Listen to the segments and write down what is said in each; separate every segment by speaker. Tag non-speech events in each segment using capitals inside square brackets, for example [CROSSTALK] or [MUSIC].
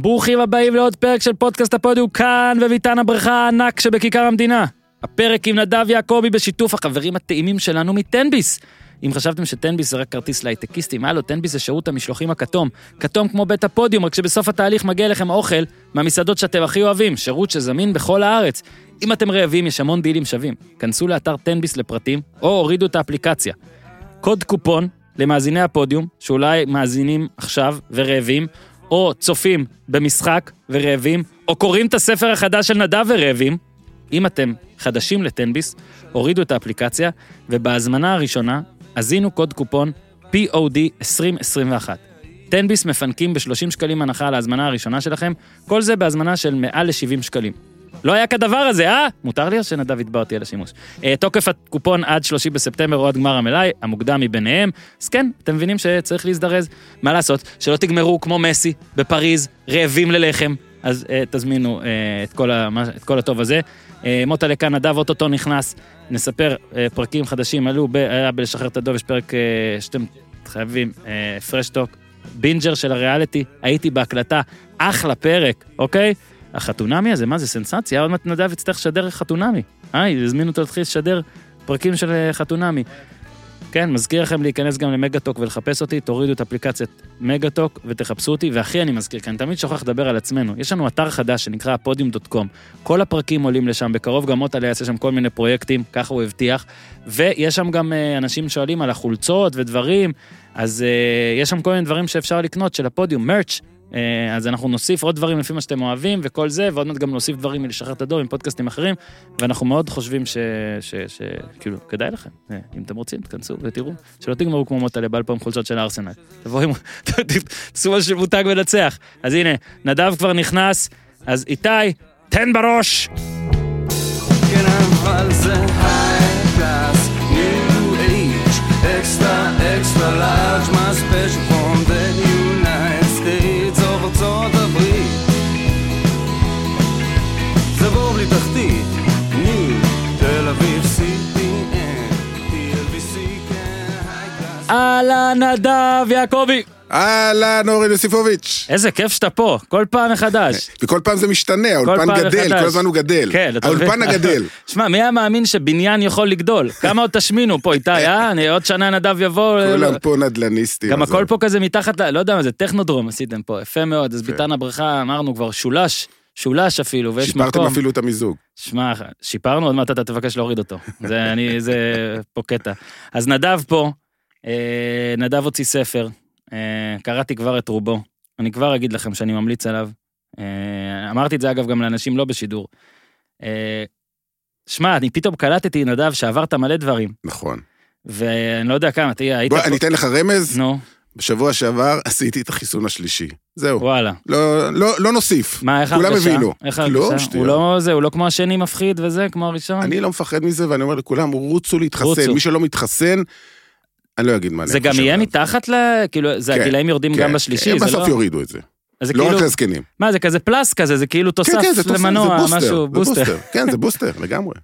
Speaker 1: ברוכים הבאים לעוד פרק של פודקאסט הפודיום כאן בביתן הבריכה הענק שבכיכר המדינה. הפרק עם נדב יעקבי בשיתוף החברים הטעימים שלנו מטנביס. אם חשבתם שטנביס זה רק כרטיס להייטקיסטים, הלו, טנביס זה שירות המשלוחים הכתום. כתום כמו בית הפודיום, רק שבסוף התהליך מגיע אליכם אוכל מהמסעדות שאתם הכי אוהבים, שירות שזמין בכל הארץ. אם אתם רעבים, יש המון דילים שווים. כנסו לאתר טנביס לפרטים, או הורידו את האפליקציה. קוד קופון למאזיני הפודיום, שאולי מאזינים עכשיו ורעבים, או צופים במשחק ורעבים, או קוראים את הספר החדש של נדב ורעבים. אם אתם חדשים לטנביס, הורידו את האפליקציה, ובהזמנה הראשונה, הזינו קוד קופון POD 2021. טנביס מפנקים ב-30 שקלים הנחה על ההזמנה הראשונה שלכם, כל זה בהזמנה של מעל ל-70 שקלים. לא היה כדבר הזה, אה? מותר לי או שנדב אותי על השימוש? אה, תוקף הקופון עד 30 בספטמבר או עד גמר המלאי, המוקדם מביניהם. אז כן, אתם מבינים שצריך להזדרז. מה לעשות? שלא תגמרו כמו מסי בפריז, רעבים ללחם. אז אה, תזמינו אה, את, כל ה, את כל הטוב הזה. אה, מוטה לכאן, נדב אוטוטו נכנס, נספר אה, פרקים חדשים, עלו, ב, היה בלשחרר את הדוב, יש פרק אה, שאתם חייבים, פרשטוק, בינג' של הריאליטי, הייתי בהקלטה, אחלה פרק, אוקיי? החתונמי הזה, מה זה סנסציה? עוד מעט נדב יצטרך לשדר חתונמי. אה, הזמינו אותו להתחיל לשדר פרקים של אה, חתונמי. כן, מזכיר לכם להיכנס גם למגה-טוק ולחפש אותי, תורידו את אפליקציית מגה-טוק ותחפשו אותי, והכי אני מזכיר, כי אני תמיד שוכח לדבר על עצמנו. יש לנו אתר חדש שנקרא הפודיום.קום. כל הפרקים עולים לשם, בקרוב גם מוטה יעשה שם כל מיני פרויקטים, ככה הוא הבטיח, ויש שם גם אה, אנשים שואלים על החולצות ודברים, אז אה, יש שם כל מיני דברים שאפשר לקנות של הפודיום, מרץ'. אה, אז אנחנו נוסיף עוד דברים לפי מה שאתם אוהבים וכל זה, ועוד מעט גם נוסיף דברים מלשחרר את הדור עם פודקאסטים אחרים, ואנחנו מאוד חושבים ש... ש... ש... כאילו, כדאי לכם. אה, אם אתם רוצים, תכנסו ותראו. שלא תגמרו כמו מוטלה פעם חולצות של ארסנל. תבואו עם... [LAUGHS] תעשו משהו מותג מנצח. אז הנה, נדב כבר נכנס, אז איתי, תן בראש!
Speaker 2: כן, אבל זה
Speaker 1: אהלן, נדב יעקבי!
Speaker 3: אהלן, אורן יוסיפוביץ'.
Speaker 1: איזה כיף שאתה פה, כל פעם מחדש.
Speaker 3: וכל פעם זה משתנה, האולפן גדל,
Speaker 1: מחדש.
Speaker 3: כל הזמן הוא גדל.
Speaker 1: כן?
Speaker 3: האולפן הגדל. [LAUGHS]
Speaker 1: שמע, מי היה מאמין שבניין יכול לגדול? כמה עוד תשמינו פה, איתי, אה? [LAUGHS] אני עוד שנה נדב יבוא...
Speaker 3: כולם פה נדל"ניסטים.
Speaker 1: גם. הכל פה כזה מתחת. לא יודע מה זה, טכנודרום עשיתם פה, יפה מאוד. אז ביתן הבריכה, אמרנו כבר, שולש, שולש אפילו, ויש מקום.
Speaker 3: שיפרתם אפילו את המיזוג.
Speaker 1: שמע, שיפרנו, עוד מעט אתה תבקש להוריד אותו. זה, אני, זה פה קטע. אז נדב פה, אה, נדב הוציא ספר, אה, קראתי כבר את רובו. אני כבר אגיד לכם שאני ממליץ עליו. אה, אמרתי את זה אגב גם לאנשים לא בשידור. אה, שמע, אני פתאום קלטתי, נדב, שעברת מלא דברים,
Speaker 3: נכון.
Speaker 1: ואני לא יודע כמה, תהיה, היית
Speaker 3: בוא,
Speaker 1: פה...
Speaker 3: אני אתן לך רמז.
Speaker 1: נו,
Speaker 3: בשבוע שעבר עשיתי את החיסון השלישי. זהו.
Speaker 1: וואלה.
Speaker 3: לא- לא לא נוסיף.
Speaker 1: מה, איך
Speaker 3: כולם
Speaker 1: ההרגשה?
Speaker 3: הבינו.
Speaker 1: איך
Speaker 3: לא,
Speaker 1: ההרגשה?
Speaker 3: שטויות.
Speaker 1: הוא לא זה, הוא לא כמו השני מפחיד וזה, כמו הראשון?
Speaker 3: אני לא מפחד מזה, ואני אומר לכולם, רוצו להתחסן.
Speaker 1: רוצו.
Speaker 3: מי שלא מתחסן, אני לא אגיד מה אני
Speaker 1: זה גם
Speaker 3: חושב
Speaker 1: יהיה. מתחת ל... כאילו, זה
Speaker 3: כן,
Speaker 1: הגילאים יורדים
Speaker 3: כן,
Speaker 1: גם
Speaker 3: כן.
Speaker 1: בשלישי,
Speaker 3: הם
Speaker 1: זה לא...
Speaker 3: בסוף יורידו את זה.
Speaker 1: אז זה
Speaker 3: לא
Speaker 1: כאילו...
Speaker 3: רק לזקנים.
Speaker 1: מה, זה כזה פלאס כזה, זה כאילו תוסף
Speaker 3: כן, כן, זה תוסף,
Speaker 1: למנוע,
Speaker 3: זה בוסטר.
Speaker 1: משהו,
Speaker 3: זה
Speaker 1: בוסטר.
Speaker 3: כן, זה בוסטר, [LAUGHS] לגמרי.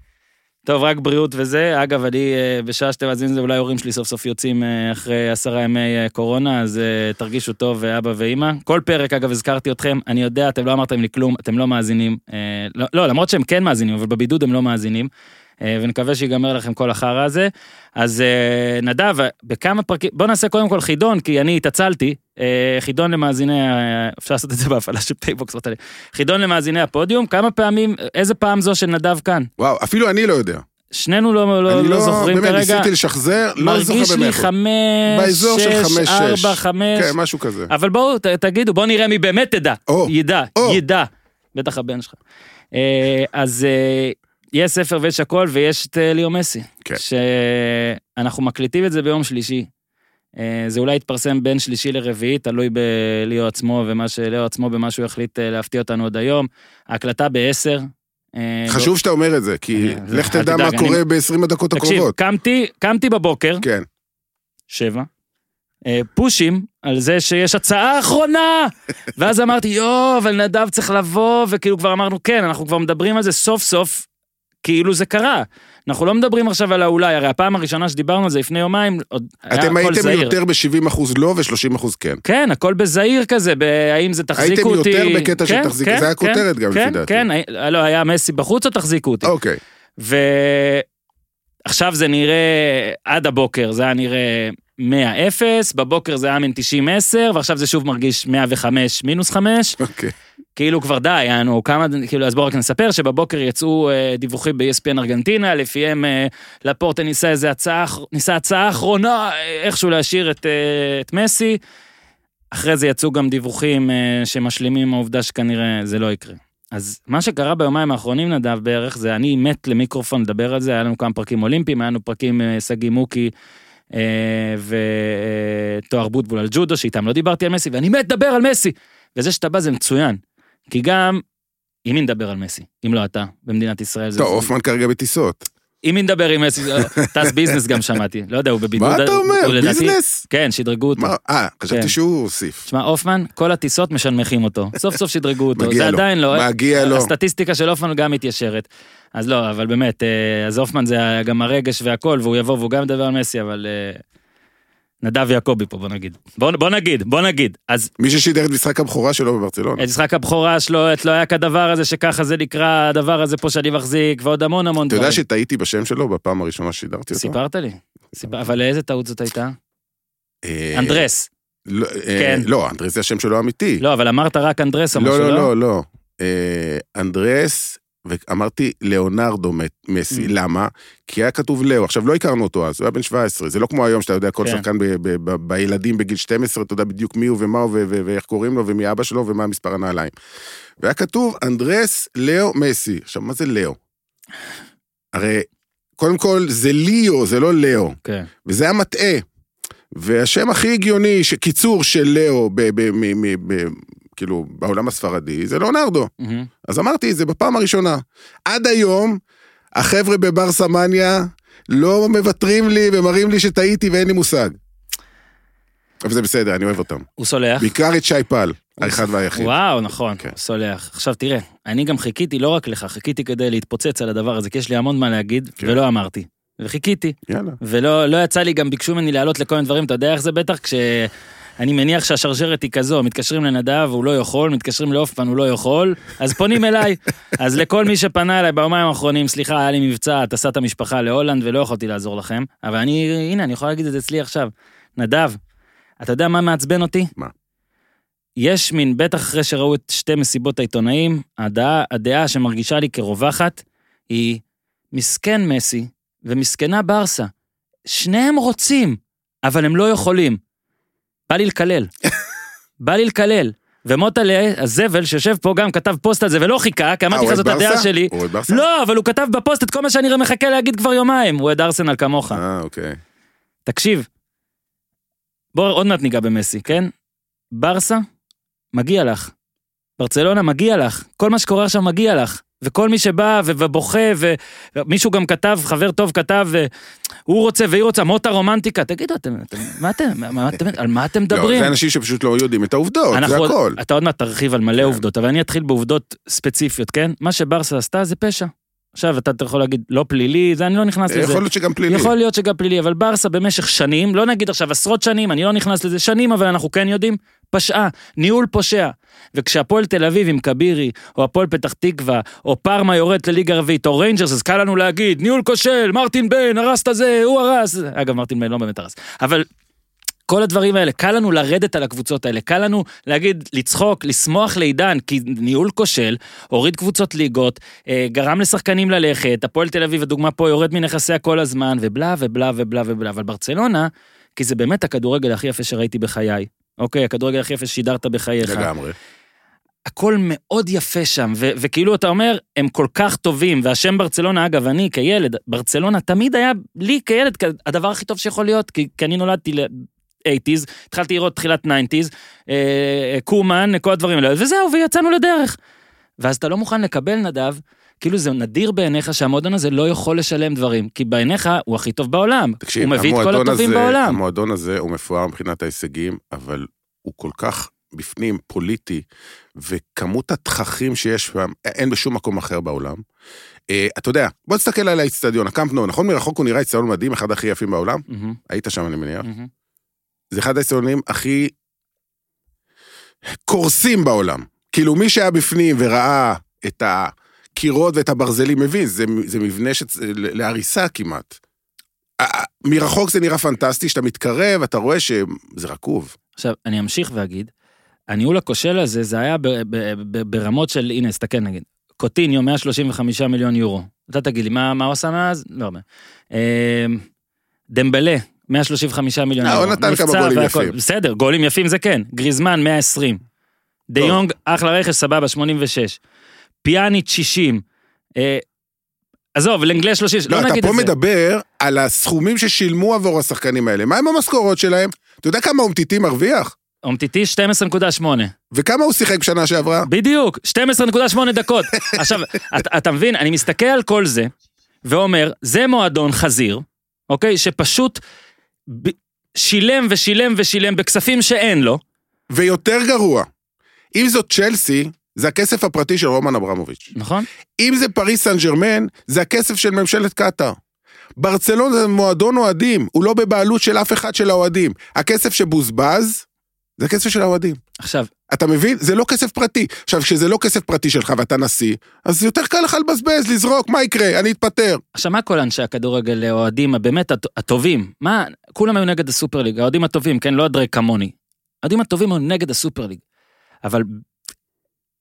Speaker 1: טוב, רק בריאות וזה. אגב, אני, אה, בשעה שאתם מאזינים לזה, אולי ההורים שלי סוף סוף יוצאים אה, אחרי עשרה ימי אה, קורונה, אז אה, תרגישו טוב, אה, אבא ואימא. כל פרק, אגב, הזכרתי אתכם, אני יודע, אתם לא אמרתם לי כלום, אתם לא מאזינים. אה, לא, לא, למרות שהם כן מאזינים, אבל בבידוד הם לא מאזינים. אה, ונקווה שיגמר לכם כל החרא הזה. אז אה, נדב, בכמה פרקים, בוא נעשה קודם כל חידון, כי אני התעצלתי. אה, חידון למאזיני, אפשר לעשות את זה בהפעלה של פייבוקס. חידון למאזיני הפודיום, כמה פעמים, איזה פעם זו של נדב כאן?
Speaker 3: וואו, אפילו אני לא יודע.
Speaker 1: שנינו לא, לא,
Speaker 3: אני
Speaker 1: לא
Speaker 3: לא,
Speaker 1: זוכרים
Speaker 3: באמת,
Speaker 1: כרגע.
Speaker 3: ניסיתי לשחזר, לא זוכר
Speaker 1: מרגיש לי
Speaker 3: במאה.
Speaker 1: חמש,
Speaker 3: באזור של
Speaker 1: שש,
Speaker 3: חמש,
Speaker 1: ארבע. חמש.
Speaker 3: כן, משהו כזה.
Speaker 1: אבל בואו, ת, תגידו, בואו נראה מי באמת תדע.
Speaker 3: או,
Speaker 1: ידע,
Speaker 3: או.
Speaker 1: ידע. בטח הבן שלך. אז יש ספר ויש הכל, ויש את אה, ליאו מסי.
Speaker 3: כן.
Speaker 1: שאנחנו מקליטים את זה ביום שלישי. אה, זה אולי יתפרסם בין שלישי לרביעי, תלוי בליאו עצמו, ומה שליאו עצמו במה שהוא יחליט אה, להפתיע אותנו עוד היום. ההקלטה בעשר. אה,
Speaker 3: חשוב שאתה אומר את זה, כי לך תדע מה קורה
Speaker 1: אני-
Speaker 3: ב-20 הדקות
Speaker 1: תקשיב,
Speaker 3: הקרובות.
Speaker 1: קמתי, קמתי בבוקר,
Speaker 3: כן.
Speaker 1: שבע, פושים על זה שיש הצעה אחרונה, [LAUGHS] ואז אמרתי, יואו, אבל נדב צריך לבוא, וכאילו כבר אמרנו, כן, אנחנו כבר מדברים על זה סוף סוף, כאילו זה קרה. אנחנו לא מדברים עכשיו על האולי, הרי הפעם הראשונה שדיברנו על זה לפני יומיים, עוד היה
Speaker 3: אתם
Speaker 1: הכל
Speaker 3: הייתם
Speaker 1: זהיר.
Speaker 3: יותר ב-70 אחוז לא ו-30 אחוז כן.
Speaker 1: כן, הכל בזהיר כזה, האם זה תחזיקו
Speaker 3: הייתם
Speaker 1: אותי.
Speaker 3: יותר בקטע של
Speaker 1: כן,
Speaker 3: תחזיקו,
Speaker 1: כן,
Speaker 3: זה היה
Speaker 1: כן,
Speaker 3: כותרת גם, לפי
Speaker 1: כן,
Speaker 3: דעתי.
Speaker 1: כן, היה- לא, היה מסי בחוץ או תחזיקו אותי.
Speaker 3: אוקיי.
Speaker 1: ועכשיו זה נראה, עד הבוקר זה היה נראה 100-0, בבוקר זה היה מן 90-10, ועכשיו זה שוב מרגיש 105 מינוס 5.
Speaker 3: אוקיי.
Speaker 1: כאילו כבר די, יענו, כמה, כאילו, אז בואו רק נספר שבבוקר יצאו אה, דיווחים ב-ESPN ארגנטינה, לפיהם אה, לפורטה ניסה איזה הצעה, ניסה הצעה אחרונה, אה, איכשהו להשאיר את, אה, את מסי. אחרי זה יצאו גם דיווחים אה, שמשלימים העובדה שכנראה זה לא יקרה. אז מה שקרה ביומיים האחרונים, נדב, בערך, זה אני מת למיקרופון לדבר על זה, היה לנו כמה פרקים אולימפיים, היה לנו פרקים אה, שגיא מוקי אה, ותואר בוטבול על ג'ודו, שאיתם לא דיברתי על מסי, ואני מת לדבר על מסי. וזה שאתה בא זה מצוין, כי גם, עם מי נדבר על מסי, אם לא אתה, במדינת ישראל.
Speaker 3: טוב, הופמן כרגע בטיסות.
Speaker 1: מי נדבר עם מסי, לא, טס ביזנס גם שמעתי, לא יודע, הוא בבידוד.
Speaker 3: מה אתה אומר? ביזנס?
Speaker 1: כן, שדרגו אותו.
Speaker 3: אה,
Speaker 1: כן.
Speaker 3: חשבתי שהוא הוסיף.
Speaker 1: תשמע, הופמן, כל הטיסות משנמכים אותו. סוף סוף שדרגו אותו. זה. עדיין לא.
Speaker 3: מגיע לו.
Speaker 1: הסטטיסטיקה של הופמן גם מתיישרת. אז לא, אבל באמת, אה, אז הופמן זה גם הרגש והכל, והוא יבוא והוא גם ידבר על מסי, אבל... נדב יעקבי פה, בוא נגיד. בוא, בוא נגיד, בוא נגיד. אז
Speaker 3: מי ששידר את משחק הבכורה שלו בברצלונה.
Speaker 1: את משחק הבכורה שלו, את לא היה כדבר הזה שככה זה נקרא, הדבר הזה פה שאני מחזיק, ועוד המון המון
Speaker 3: אתה
Speaker 1: דברים.
Speaker 3: יודע שטעיתי בשם שלו בפעם הראשונה ששידרתי אותו?
Speaker 1: סיפרת לי. סיפר... אבל איזה טעות זאת הייתה?
Speaker 3: אה,
Speaker 1: אנדרס.
Speaker 3: לא, אה,
Speaker 1: כן.
Speaker 3: לא, אנדרס זה השם שלו האמיתי.
Speaker 1: לא, אבל אמרת רק אנדרס או משהו,
Speaker 3: לא,
Speaker 1: לא?
Speaker 3: לא, לא, לא. אה, אנדרס, ואמרתי ליאונרדו מסי,
Speaker 1: Mm.
Speaker 3: למה? כי היה כתוב לאו, עכשיו לא הכרנו אותו אז, הוא היה בן 17, זה לא כמו היום שאתה יודע כל
Speaker 1: כן.
Speaker 3: שחקן ב- ב- ב- בילדים בגיל 12, אתה יודע בדיוק מי הוא ומה הוא ו- ו- ואיך קוראים לו ומי אבא שלו ומה מספר הנעליים. והיה כתוב אנדרס לאו מסי. עכשיו, מה זה לאו? הרי, קודם כל, זה ליאו, זה לא לאו.
Speaker 1: כן.
Speaker 3: וזה היה מטעה. והשם הכי הגיוני, ש- קיצור של לאו, ב, ב, מ, מ, ב, כאילו, בעולם הספרדי, זה ליאונרדו.
Speaker 1: מהמם.
Speaker 3: אז אמרתי את זה בפעם הראשונה. עד היום, החבר'ה בבר סמניה לא מוותרים לי ומראים לי שטעיתי ואין לי מושג. אבל זה בסדר, אני אוהב אותם.
Speaker 1: הוא סולח.
Speaker 3: בעיקר את שי פל, האחד והיחיד.
Speaker 1: וואו, נכון,
Speaker 3: כן.
Speaker 1: סולח. עכשיו תראה, אני גם חיכיתי, לא רק לך, חיכיתי כדי להתפוצץ על הדבר הזה, כי יש לי המון מה להגיד,
Speaker 3: כן.
Speaker 1: ולא אמרתי. וחיכיתי,
Speaker 3: יאללה.
Speaker 1: ולא לא יצא לי, גם ביקשו ממני לעלות לכל מיני דברים, אתה יודע איך זה בטח? כשאני מניח שהשרשרת היא כזו, מתקשרים לנדב, הוא לא יכול, מתקשרים לאופן, הוא לא יכול, אז פונים אליי. אז לכל מי שפנה אליי ביומיים האחרונים, סליחה, היה לי מבצע, טסת המשפחה להולנד ולא יכולתי לעזור לכם, אבל אני, הנה, אני יכול להגיד את זה אצלי עכשיו. נדב, אתה יודע מה מעצבן אותי?
Speaker 3: מה?
Speaker 1: יש מין, בטח אחרי שראו את שתי מסיבות העיתונאים, הדעה, הדעה שמרגישה לי כרווחת, היא מסכן מסי ומסכנה ברסה. שניהם רוצים, אבל הם לא יכולים. בא לי לקלל. [LAUGHS] בא לי לקלל. ומוטלה, הזבל שיושב פה, גם כתב פוסט על זה ולא חיכה, כי
Speaker 3: אה,
Speaker 1: אמרתי
Speaker 3: הוא
Speaker 1: לך זאת הדעה? שלי.
Speaker 3: הוא אוהד ברסה?
Speaker 1: לא, אבל הוא כתב בפוסט את כל מה שאני מחכה להגיד כבר יומיים. הוא אוהד ארסנל כמוך.
Speaker 3: אה, אוקיי.
Speaker 1: תקשיב, בוא עוד מעט ניגע במסי, כן? ברסה, מגיע לך. ברצלונה, מגיע לך. כל מה שקורה עכשיו מגיע לך. וכל מי שבא ו- ובוכה, ומישהו גם כתב, חבר טוב כתב, הוא רוצה והיא רוצה, מות הרומנטיקה. תגידו, אתם, אתם, מה אתם, מה אתם, על מה אתם
Speaker 3: לא,
Speaker 1: מדברים?
Speaker 3: זה אנשים שפשוט לא יודעים את העובדות, זה
Speaker 1: עוד-
Speaker 3: הכל.
Speaker 1: אתה עוד מעט תרחיב על מלא
Speaker 3: כן.
Speaker 1: עובדות, אבל אני אתחיל בעובדות ספציפיות, כן? מה שברסה עשתה זה פשע. עכשיו אתה יכול להגיד, לא פלילי, זה אני לא נכנס לזה.
Speaker 3: יכול להיות שגם פלילי.
Speaker 1: יכול להיות שגם פלילי, אבל ברסה במשך שנים, לא נגיד עכשיו עשרות שנים, אני לא נכנס לזה שנים, אבל אנחנו כן יודעים, פשעה, ניהול פושע. וכשהפועל תל אביב עם כבירי, או הפועל פתח תקווה, או פארמה יורדת לליגה רביעית, או ריינג'רס, אז קל לנו להגיד, ניהול כושל, מרטין ביין, הרס את הזה, הוא הרס. אגב, מרטין ביין לא באמת הרס. אבל כל הדברים האלה, קל לנו לרדת על הקבוצות האלה, קל לנו להגיד, לצחוק, לשמוח לאידן, כי ניהול כושל, הוריד קבוצות ליגות, אה, גרם לשחקנים ללכת, הפועל תל אביב, הדוגמה פה, יורד מנכסיה כל הזמן, ובלה ובלה ובלה ובלה, אבל ברצלונה, כי זה באמת הכדורגל הכי יפה שראיתי בחיי. אוקיי, הכדורגל הכי יפה ששידרת בחייך.
Speaker 3: לגמרי.
Speaker 1: הכל מאוד יפה שם, ו- וכאילו אתה אומר, הם כל כך טובים, והשם ברצלונה, אגב, אני כילד, ברצלונה תמיד היה לי כילד הדבר הכי טוב שיכול להיות, כי, כי אני נולדתי ל-80's, התחלתי לראות תחילת 90's, אה, קומן, כל הדברים האלה, וזהו, ויצאנו לדרך. ואז אתה לא מוכן לקבל, נדב, כאילו זה נדיר בעיניך שהמועדון הזה לא יכול לשלם דברים, כי בעיניך הוא הכי טוב בעולם.
Speaker 3: תקשיב,
Speaker 1: הוא מביא את כל הטובים
Speaker 3: הזה-
Speaker 1: בעולם.
Speaker 3: המועדון הזה הוא מפואר מבחינת ההישגים, אבל הוא כל כך בפנים פוליטי, וכמות התככים שיש שם, אין בשום מקום אחר בעולם. אה, אתה יודע, בוא תסתכל על האיצטדיון, הקאמפ נו, נכון מרחוק הוא נראה איצטדיון מדהים, אחד הכי יפים בעולם?
Speaker 1: מהמם,
Speaker 3: היית שם אני מניח.
Speaker 1: מהמם.
Speaker 3: זה אחד האיצטדיונים הכי קורסים בעולם. כאילו מי שהיה בפנים וראה את הקירות ואת הברזלים מבין, זה, זה מבנה שצ... להריסה כמעט. מרחוק זה נראה פנטסטי, שאתה מתקרב, אתה רואה שזה רקוב.
Speaker 1: עכשיו, אני אמשיך ואגיד, הניהול הכושל הזה, זה היה ב- ב- ב- ברמות של, הנה, תסתכל נגיד, קוטיניו, 135 מיליון יורו. אתה תגיד לי, מה, מה הוא עשה מאז? לא הרבה. אה, דמבלה, 135 מיליון
Speaker 3: אה,
Speaker 1: יורו.
Speaker 3: הוא נתן כמה גולים. יפים.
Speaker 1: בסדר, גולים יפים זה כן. גריזמן, 120. דה. יונג, אחלה רכש, סבבה, 86. פיאניץ', 60. אה, עזוב, לנגלה 30,
Speaker 3: לא,
Speaker 1: לא
Speaker 3: אתה
Speaker 1: נגיד
Speaker 3: פה
Speaker 1: את זה.
Speaker 3: מדבר על הסכומים ששילמו עבור השחקנים האלה. מה עם המשכורות שלהם? אתה יודע כמה אומטיטי מרוויח?
Speaker 1: אומטיטי 12.8.
Speaker 3: וכמה הוא שיחק בשנה שעברה?
Speaker 1: בדיוק, 12.8 דקות. [LAUGHS] עכשיו, אתה, אתה מבין, אני מסתכל על כל זה, ואומר, זה מועדון חזיר, אוקיי? שפשוט ב... שילם ושילם ושילם בכספים שאין לו,
Speaker 3: ויותר גרוע, אם זאת צ'לסי, זה הכסף הפרטי של רומן אברמוביץ'.
Speaker 1: נכון?
Speaker 3: אם זה פריס סן ג'רמן, זה הכסף של ממשלת קטאר. ברצלונה זה מועדון אוהדים, הוא לא בבעלות של אף אחד של האוהדים. הכסף שבוזבז, זה הכסף של האוהדים.
Speaker 1: עכשיו,
Speaker 3: אתה מבין? זה לא כסף פרטי. עכשיו, כשזה לא כסף פרטי שלך ואתה נשיא, אז יותר קל לך לבזבז, לזרוק, מה יקרה? אני אתפטר.
Speaker 1: עכשיו, מה כל אנשי הכדורגל, האוהדים הבאמת הט- הטובים? מה, כולם היו נגד הסופר ליג, האוהדים הטובים, כן? לא הדרג כמוני. האוהדים הטובים היו נגד הסופר ליג. אבל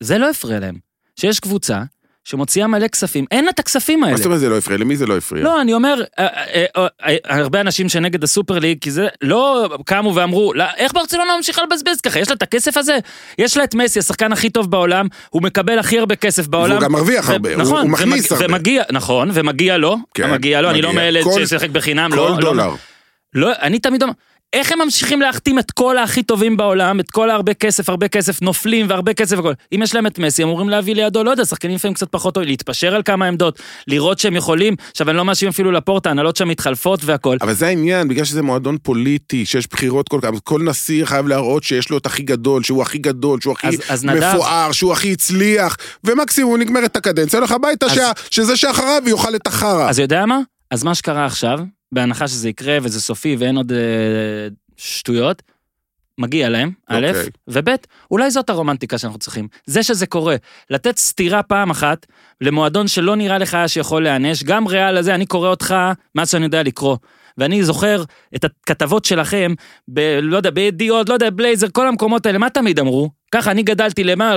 Speaker 1: זה לא הפריע להם. שיש קבוצה שמוציאה מלא כספים, אין לה את הכספים
Speaker 3: מה
Speaker 1: האלה.
Speaker 3: זאת אומרת זה לא הפריע? למי זה לא הפריע?
Speaker 1: לא, אני אומר, אה, אה, אה, הרבה אנשים שנגד הסופר ליג, כי זה לא קמו ואמרו, "לא, איך ברצלונה ממשיכה לבזבז ככה? יש לה את הכסף הזה? יש לה את מסי, השחקן הכי טוב בעולם, הוא מקבל הכי הרבה כסף בעולם.
Speaker 3: והוא גם מרוויח הרבה, הוא-
Speaker 1: נכון,
Speaker 3: הוא מכניס הרבה.
Speaker 1: ומגיע, נכון, ומגיע לו,
Speaker 3: כן,
Speaker 1: מגיע לו, אני לא. מאלה
Speaker 3: כל-
Speaker 1: ששיחק בחינם,
Speaker 3: כל
Speaker 1: לא, לא,
Speaker 3: דולר.
Speaker 1: לא, אני תמיד אומר, איך הם ממשיכים להחתים את כל הכי טובים בעולם, את כל ההרבה כסף, הרבה כסף, נופלים והרבה כסף והכל. אם יש להם את מסי, הם אמורים להביא לידו, לא יודע, שחקנים לפעמים קצת פחות טובים, להתפשר על כמה עמדות, לראות שהם יכולים. עכשיו, אני לא מאשים אפילו לפורטה, הנהלות שם מתחלפות והכל.
Speaker 3: אבל זה העניין, בגלל שזה מועדון פוליטי, שיש בחירות כל כך, כל נשיא חייב להראות שיש לו את הכי גדול, שהוא הכי גדול, שהוא הכי
Speaker 1: אז- אז נדב-
Speaker 3: מפואר, שהוא הכי הצליח, ומקסימום נגמרת הקדנציה, הולך הביתה,
Speaker 1: אז-
Speaker 3: שה- שזה שאחריו יאכל את החרא.
Speaker 1: אז יודע מה? אז מה שקרה עכשיו, בהנחה שזה יקרה וזה סופי ואין עוד אה, שטויות, מגיע להם, א',
Speaker 3: אוקיי.
Speaker 1: וב', אולי זאת הרומנטיקה שאנחנו צריכים. זה שזה קורה, לתת סטירה פעם אחת למועדון שלא נראה לך שיכול להיענש, גם ריאל הזה, אני קורא אותך מאז שאני יודע לקרוא. ואני זוכר את הכתבות שלכם, ב, לא יודע, בידיעות, לא יודע, בלייזר, כל המקומות האלה, מה תמיד אמרו? ככה, אני גדלתי למה...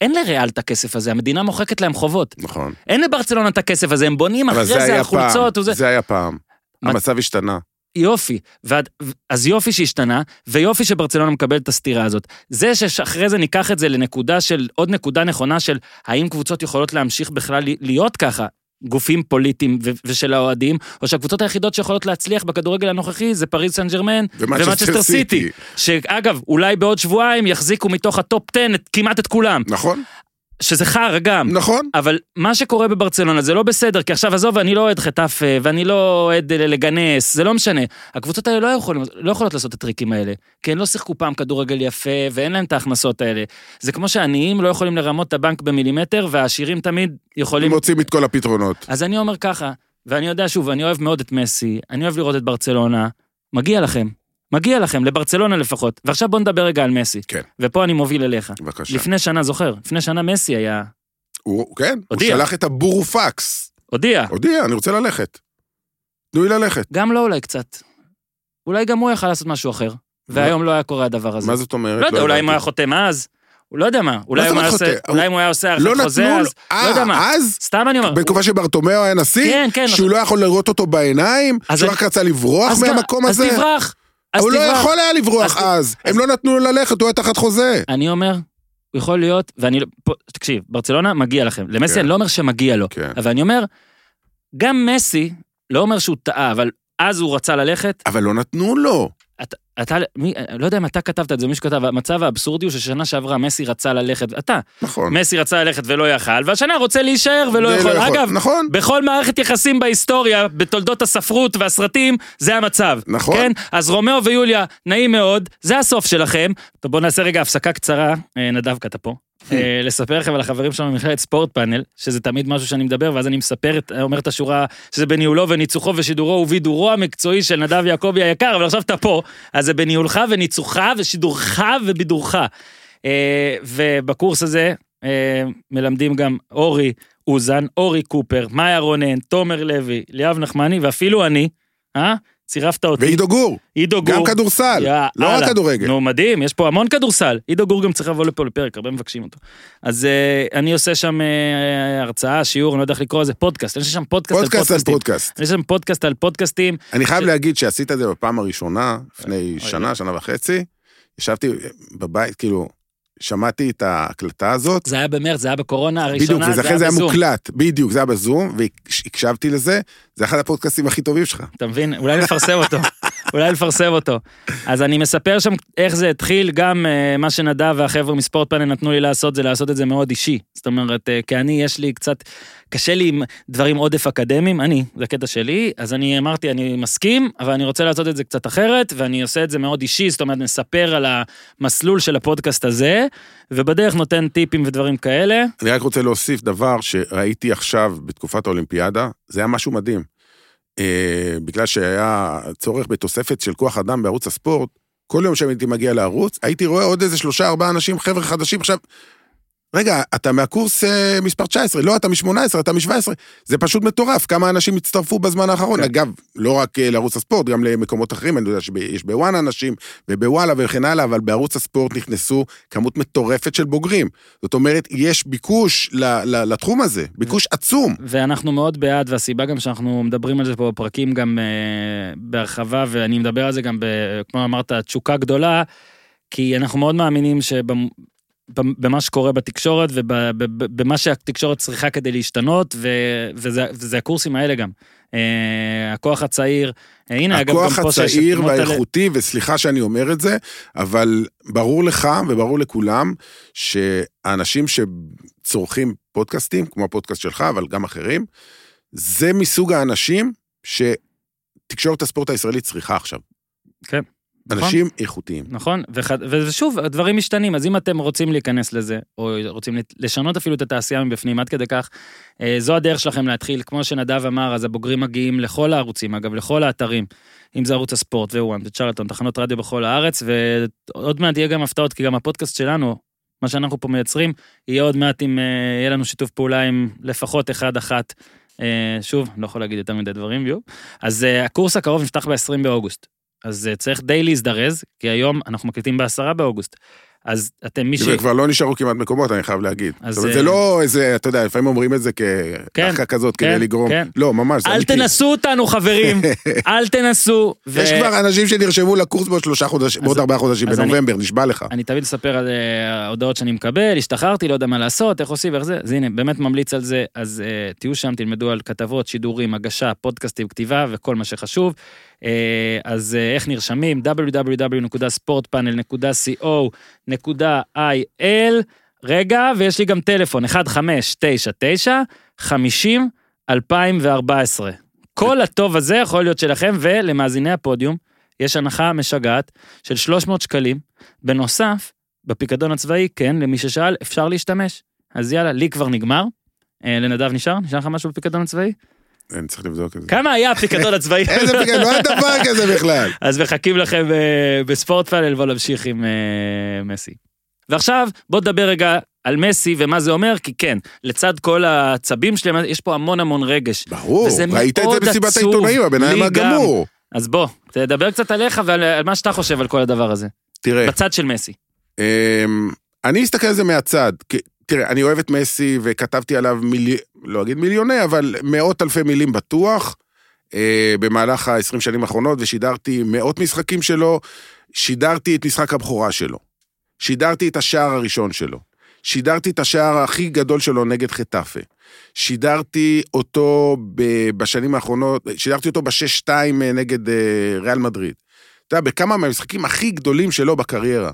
Speaker 1: אין לריאל את הכסף הזה, המדינה מוחקת להם חובות.
Speaker 3: נכון.
Speaker 1: אין לברצלונה את הכסף הזה, הם בונים אחרי
Speaker 3: זה
Speaker 1: זה על חולצות
Speaker 3: פעם,
Speaker 1: וזה.
Speaker 3: זה היה פעם. המצב השתנה.
Speaker 1: יופי. ועד, אז יופי שהשתנה, ויופי שברצלונה מקבל את הסתירה הזאת. זה שאחרי זה ניקח את זה לנקודה של, עוד נקודה נכונה של האם קבוצות יכולות להמשיך בכלל להיות ככה. גופים פוליטיים ו- ושל האוהדים, או שהקבוצות היחידות שיכולות להצליח בכדורגל הנוכחי זה פריז סן ג'רמן
Speaker 3: ומנצ'סטר
Speaker 1: סיטי. שאגב, אולי בעוד שבועיים יחזיקו מתוך הטופ 10 את, כמעט את כולם,
Speaker 3: נכון,
Speaker 1: שזה חרא גם.
Speaker 3: נכון.
Speaker 1: אבל מה שקורה בברצלונה זה לא בסדר, כי עכשיו עזוב, אני לא אוהד חטאפה, ואני לא אוהד אה, לגאנס, זה לא משנה. הקבוצות האלה לא, יכולים, לא יכולות לעשות את הטריקים האלה, כי הן לא שיחקו פעם כדורגל יפה ואין להם את ההכנסות האלה. זה כמו שעניים לא יכולים לרמות את הבנק במילימטר, והעשירים תמיד יכולים...
Speaker 3: מוצאים את כל הפתרונות.
Speaker 1: אז אני אומר ככה, ואני יודע שוב, אני אוהב מאוד את מסי, אני אוהב לראות את ברצלונה, מגיע לכם. מגיע לכם, לברצלונה לפחות. ועכשיו בוא נדבר רגע על מסי.
Speaker 3: כן.
Speaker 1: ופה אני מוביל אליך.
Speaker 3: בבקשה.
Speaker 1: לפני שנה, זוכר? לפני שנה מסי היה...
Speaker 3: הוא, כן, הוא
Speaker 1: הודיע.
Speaker 3: שלח את הבורופקס.
Speaker 1: הודיע.
Speaker 3: הודיע, אני רוצה ללכת. תנו לי ללכת.
Speaker 1: גם לא אולי קצת. אולי גם הוא יכל לעשות משהו אחר. והיום לא היה קורה הדבר הזה.
Speaker 3: מה זאת אומרת?
Speaker 1: לא יודע, אולי אם הוא היה. חותם אז, הוא לא יודע מה. אולי אם הוא היה עושה- הוא
Speaker 3: לא נתנו
Speaker 1: חוזה. אז, לא יודע מה.
Speaker 3: אה, אז?
Speaker 1: סתם אני אומר.
Speaker 3: בתקופה שברטומיאו היה נשיא?
Speaker 1: כן, כן.
Speaker 3: שהוא לא יכול לראות אותו בעיניים? שהוא רק רצה לברוח מהמקום הזה?
Speaker 1: אז תברח.
Speaker 3: הוא לא. יכול היה לברוח
Speaker 1: אז-
Speaker 3: הם לא נתנו לו ללכת, הוא היה תחת חוזה.
Speaker 1: אני אומר, הוא יכול להיות, ואני לא... פה, תקשיב, ברצלונה מגיע לכם. למסי
Speaker 3: כן.
Speaker 1: אני לא אומר שמגיע לו.
Speaker 3: כן.
Speaker 1: אבל אני אומר, גם מסי, לא אומר שהוא טעה, אבל אז הוא רצה ללכת,
Speaker 3: אבל לא נתנו לו.
Speaker 1: אתה, מי, לא יודע אם אתה כתבת את זה, מישהו כתב, המצב האבסורדי הוא ששנה שעברה מסי רצה ללכת, אתה,
Speaker 3: נכון.
Speaker 1: מסי רצה ללכת ולא יכל, והשנה רוצה להישאר ולא יכול.
Speaker 3: יכול.
Speaker 1: אגב,
Speaker 3: נכון.
Speaker 1: בכל מערכת יחסים בהיסטוריה, בתולדות הספרות והסרטים, זה המצב.
Speaker 3: נכון.
Speaker 1: כן? אז רומאו ויוליה, נעים מאוד, זה הסוף שלכם. טוב, בואו נעשה רגע הפסקה קצרה, אה, נדב, אתה פה. אה, לספר לכם על החברים שלנו ממכללת ספורט פאנל, שזה תמיד משהו שאני מדבר, ואז אני מספר, אומר את השורה שזה בניהולו וניצוחו ושידורו ובידורו המקצועי של נדב יעקבי היקר, אבל עכשיו אתה פה, אז זה בניהולך וניצוחך ושידורך ובידורך. אה, ובקורס הזה אה, מלמדים גם אורי אוזן, אורי קופר, מאיה רונן, תומר לוי, ליאב נחמני, ואפילו אני, אה? צירפת אותי.
Speaker 3: ועידו גור,
Speaker 1: עידו גור.
Speaker 3: גם כדורסל,
Speaker 1: יאללה.
Speaker 3: לא רק כדורגל.
Speaker 1: נו, מדהים, יש פה המון כדורסל. עידו גור גם צריך לבוא לפה לפרק, הרבה מבקשים אותו. אז אה, אני עושה שם אה, הרצאה, שיעור, אני לא יודע איך לקרוא לזה, פודקאסט. יש שם פודקאסט על
Speaker 3: פודקאסט על
Speaker 1: פודקאסטים.
Speaker 3: פודקאסט.
Speaker 1: יש שם פודקאסט על פודקאסטים.
Speaker 3: אני חייב
Speaker 1: ש-
Speaker 3: להגיד שעשית את זה בפעם הראשונה, לפני שנה, שנה וחצי. ישבתי בבית, כאילו, שמעתי את ההקלטה הזאת.
Speaker 1: זה היה במרץ, זה היה בקורונה
Speaker 3: בדיוק,
Speaker 1: הראשונה,
Speaker 3: ולכן זה היה
Speaker 1: בזום.
Speaker 3: מוקלט, בדיוק, זה היה בזום, והקשבתי לזה, זה אחד הפודקאסטים הכי טובים שלך.
Speaker 1: אתה מבין? אולי נפרסם אותו. [LAUGHS] אולי נפרסם אותו. אז אני מספר שם איך זה התחיל, גם אה, מה שנדב והחבר'ה מספורט פאנל נתנו לי לעשות, זה לעשות את זה מאוד אישי. זאת אומרת, אה, כי אני, יש לי קצת, קשה לי עם דברים עודף אקדמיים, אני, זה הקטע שלי, אז אני אמרתי, אני מסכים, אבל אני רוצה לעשות את זה קצת אחרת, ואני עושה את זה מאוד אישי, זאת אומרת, נספר על המסלול של הפודקאסט הזה, ובדרך נותן טיפים ודברים כאלה.
Speaker 3: אני רק רוצה להוסיף דבר שראיתי עכשיו בתקופת האולימפיאדה, זה היה משהו מדהים. אה, בגלל שהיה צורך בתוספת של כוח אדם בערוץ הספורט, כל יום שהייתי מגיע לערוץ, הייתי רואה עוד איזה שלושה, ארבעה אנשים, חבר'ה חדשים עכשיו. רגע, אתה מהקורס אה, מספר 19, לא, אתה מ-18, אתה מ-17. זה פשוט מטורף, כמה אנשים הצטרפו בזמן האחרון.
Speaker 1: כן.
Speaker 3: אגב, לא רק אה, לערוץ הספורט, גם למקומות אחרים, אני יודע שיש בוואן אנשים, ובוואלה וכן הלאה, אבל בערוץ הספורט נכנסו כמות מטורפת של בוגרים. זאת אומרת, יש ביקוש ל- ל- לתחום הזה, ביקוש עצום.
Speaker 1: ואנחנו מאוד בעד, והסיבה גם שאנחנו מדברים על זה פה בפרקים גם אה, בהרחבה, ואני מדבר על זה גם, ב, כמו אמרת, תשוקה גדולה, כי אנחנו מאוד מאמינים שבמה שקורה בתקשורת ובמה שהתקשורת צריכה כדי להשתנות, ו, וזה, וזה הקורסים האלה גם. אה, הכוח הצעיר, אה, הנה, אגב,
Speaker 3: הכוח
Speaker 1: גם פה שיש
Speaker 3: הצעיר והאיכותי, וסליחה שאני אומר את זה, אבל ברור לך וברור לכולם שהאנשים שצורכים פודקאסטים, כמו הפודקאסט שלך, אבל גם אחרים, זה מסוג האנשים שתקשורת הספורט הישראלית צריכה עכשיו.
Speaker 1: כן, נכון.
Speaker 3: אנשים איכותיים.
Speaker 1: נכון, וח... ושוב, הדברים משתנים, אז אם אתם רוצים להיכנס לזה, או רוצים לשנות אפילו את התעשייה מבפנים, עד כדי כך, אה, זו הדרך שלכם להתחיל. כמו שנדב אמר, אז הבוגרים מגיעים לכל הערוצים, אגב, לכל האתרים, אם זה ערוץ הספורט ווואן וצ'רלטון, תחנות רדיו בכל הארץ, ועוד מעט יהיה גם הפתעות, כי גם הפודקאסט שלנו, מה שאנחנו פה מייצרים, יהיה עוד מעט אם אה, יהיה לנו שיתוף פעולה עם לפחות אחד-אחת. אה, שוב, לא יכול להגיד יותר מדי דברים, יו. אז הקורס הקרוב נפתח ב-20 באוגוסט. אז אה, צריך די להזדרז, כי היום אנחנו מקליטים ב-10 באוגוסט. אז אתם מי ש...
Speaker 3: וכבר לא נשארו כמעט מקומות, אני חייב להגיד.
Speaker 1: אז,
Speaker 3: זאת אומרת,
Speaker 1: אה,
Speaker 3: זה לא איזה, אתה יודע, לפעמים אומרים את זה
Speaker 1: כן,
Speaker 3: כדחקה כזאת,
Speaker 1: כן,
Speaker 3: כדי לגרום.
Speaker 1: כן.
Speaker 3: לא, ממש,
Speaker 1: אל. תנסו אותנו, חברים. [LAUGHS] אל תנסו. ו-
Speaker 3: יש כבר אנשים שנרשמו לקורס בעוד שלושה חודשים, בעוד ארבעה חודשים, בנובמבר, נשבע לך.
Speaker 1: אני תמיד אספר על אה, ההודעות שאני מקבל, השתחררתי, לא יודע מה לעשות, איך עושים ואיך זה, אז הנה, באמת ממליץ על זה, אז אה, תהיו שם, תלמדו על כתבות, שידורים, הגשה, פודקאסטים, כתיבה וכל מה שחשוב. אה, אז אה, איך נרשמים? www.sportpanel.co.il רגע, ויש לי גם טלפון, 1599 50 2014. כל הטוב הזה יכול להיות שלכם, ולמאזיני הפודיום, יש הנחה משגעת של 300 שקלים. בנוסף, בפיקדון הצבאי, כן, למי ששאל, אפשר להשתמש. אז יאללה, לי כבר נגמר. אה, לנדב נשאר? נשאר לך משהו בפיקדון הצבאי?
Speaker 3: אני צריך לבדוק את זה.
Speaker 1: כמה היה הפיקדון הצבאי? [LAUGHS]
Speaker 3: איזה פיקדון, לא היה דבר כזה בכלל. [LAUGHS]
Speaker 1: אז מחכים לכם אה, בספורט פאנל, בואו נמשיך עם אה, מסי. ועכשיו, בואו נדבר רגע על מסי ומה זה אומר, כי כן, לצד כל העצבים שלהם, יש פה המון המון רגש.
Speaker 3: ברור, ראית את זה במסיבת
Speaker 1: עצוב,
Speaker 3: העיתונאים,
Speaker 1: גם.
Speaker 3: הגמור.
Speaker 1: אז בוא, תדבר קצת עליך ועל על מה שאתה חושב על כל הדבר הזה.
Speaker 3: תראה,
Speaker 1: בצד של מסי.
Speaker 3: אמ, אני אסתכל על זה מהצד. תראה, אני אוהב את מסי וכתבתי עליו מילי... לא אגיד מיליוני, אבל מאות אלפי מילים בטוח, אה, במהלך ה-20 שנים האחרונות, ושידרתי מאות משחקים שלו, שידרתי את משחק הבכורה שלו. שידרתי את השער הראשון שלו. שידרתי את השער הכי גדול שלו נגד חטאפה. שידרתי אותו בשנים האחרונות, שידרתי אותו ב-6-2 נגד אה, ריאל מדריד. אתה יודע, בכמה מהמשחקים הכי גדולים שלו בקריירה.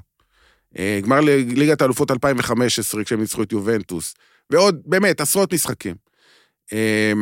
Speaker 3: אה, גמר ליגת האלופות 2015, כשהם ניצחו את יובנטוס, ועוד, באמת, עשרות משחקים. אה,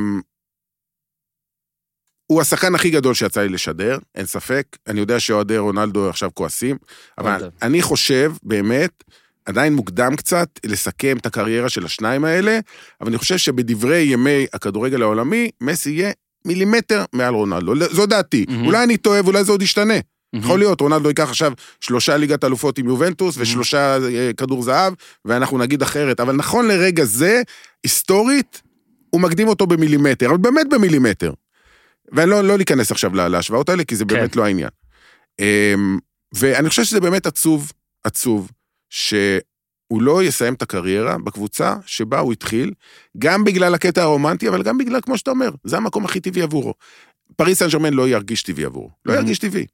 Speaker 3: הוא השחקן הכי גדול שיצא לי לשדר, אין ספק. אני יודע שאוהדי רונלדו עכשיו כועסים, אבל. אני חושב, באמת, עדיין מוקדם קצת לסכם את הקריירה של השניים האלה, אבל אני חושב שבדברי ימי הכדורגל העולמי, מסי יהיה מילימטר מעל רונלדו. זו דעתי.
Speaker 1: מהמם.
Speaker 3: אולי אני טועה ואולי זה עוד ישתנה.
Speaker 1: מהמם.
Speaker 3: יכול להיות, רונלדו ייקח עכשיו שלושה ליגת אלופות עם יובנטוס ושלושה אה, כדור זהב, ואנחנו נגיד אחרת. אבל נכון לרגע זה, היסטורית, הוא מקדים אותו במילימטר, אבל באמת במילימטר. ואני לא, לא ניכנס עכשיו לה- להשוואות האלה, כי זה
Speaker 1: כן.
Speaker 3: באמת לא העניין. אמ, ואני חושב שזה באמת עצוב, עצוב, שהוא לא יסיים את הקריירה בקבוצה שבה הוא התחיל, גם בגלל הקטע הרומנטי, אבל גם בגלל, כמו שאתה אומר, זה המקום הכי טבעי עבורו. פריס סן ג'רמן לא ירגיש טבעי עבורו, לא
Speaker 1: Mhm.
Speaker 3: ירגיש טבעי.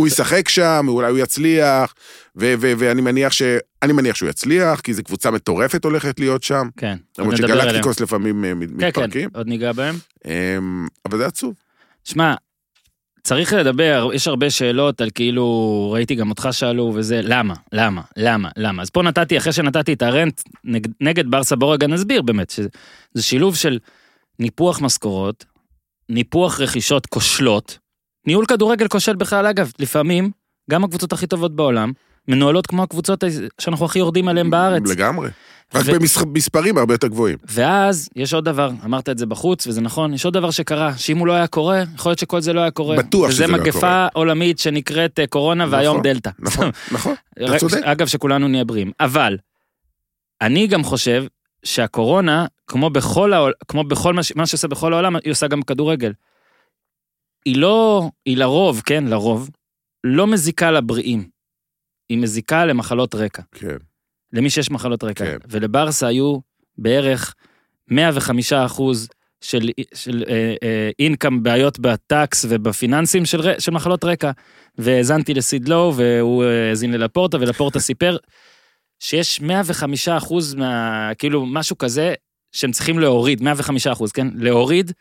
Speaker 3: הוא ישחק שם, אולי הוא יצליח, ו- ו- ואני מניח ש... אני מניח שהוא יצליח, כי זו קבוצה מטורפת הולכת להיות שם.
Speaker 1: כן,
Speaker 3: למרות. שגלקטיקוס לפעמים אה, מת-
Speaker 1: כן, כן,
Speaker 3: מתפרקים.
Speaker 1: עוד ניגע בהם.
Speaker 3: אמ, אבל זה עצוב.
Speaker 1: שמע, צריך לדבר, יש הרבה שאלות על כאילו, ראיתי גם אותך שאלו וזה, למה, למה, למה, למה. אז פה נתתי, אחרי שנתתי את הרנט נגד, נגד ברסה, בוא רגע נסביר באמת, שזה שילוב של ניפוח משכורות, ניפוח רכישות כושלות, ניהול כדורגל כושל בכלל, אגב, לפעמים, גם הקבוצות הכי טובות בעולם, מנוהלות כמו הקבוצות שאנחנו הכי יורדים עליהן בארץ.
Speaker 3: לגמרי. רק
Speaker 1: ו-
Speaker 3: במספרים הרבה יותר גבוהים.
Speaker 1: ואז יש עוד דבר, אמרת את זה בחוץ, וזה נכון, יש עוד דבר שקרה, שאם הוא לא היה קורה, יכול להיות שכל זה לא היה קורה.
Speaker 3: בטוח שזה לא היה
Speaker 1: וזה מגפה
Speaker 3: קורה.
Speaker 1: עולמית שנקראת אה, קורונה, והיום
Speaker 3: נכון,
Speaker 1: דלתא.
Speaker 3: נכון, [LAUGHS] נכון. אתה צודק.
Speaker 1: אגב, שכולנו נהיה בריאים. אבל, אני גם חושב שהקורונה, כמו בכל, העול, כמו בכל מה, ש- מה שעושה בכל העולם, היא עושה גם בכדורגל. היא לא, היא לרוב, כן, לרוב, לא מזיקה לבריאים. היא מזיקה למחלות רקע.
Speaker 3: כן.
Speaker 1: למי שיש מחלות רקע.
Speaker 3: כן.
Speaker 1: ולברסה היו בערך 105 אחוז של, של אה, אה, אינקאם, בעיות בטקס ובפיננסים של, של מחלות רקע. והאזנתי לסידלו, והוא אה, האזין ללפורטה, ולפורטה סיפר שיש 105 אחוז מה... כאילו, משהו כזה, שהם צריכים להוריד, 105 אחוז, כן? להוריד,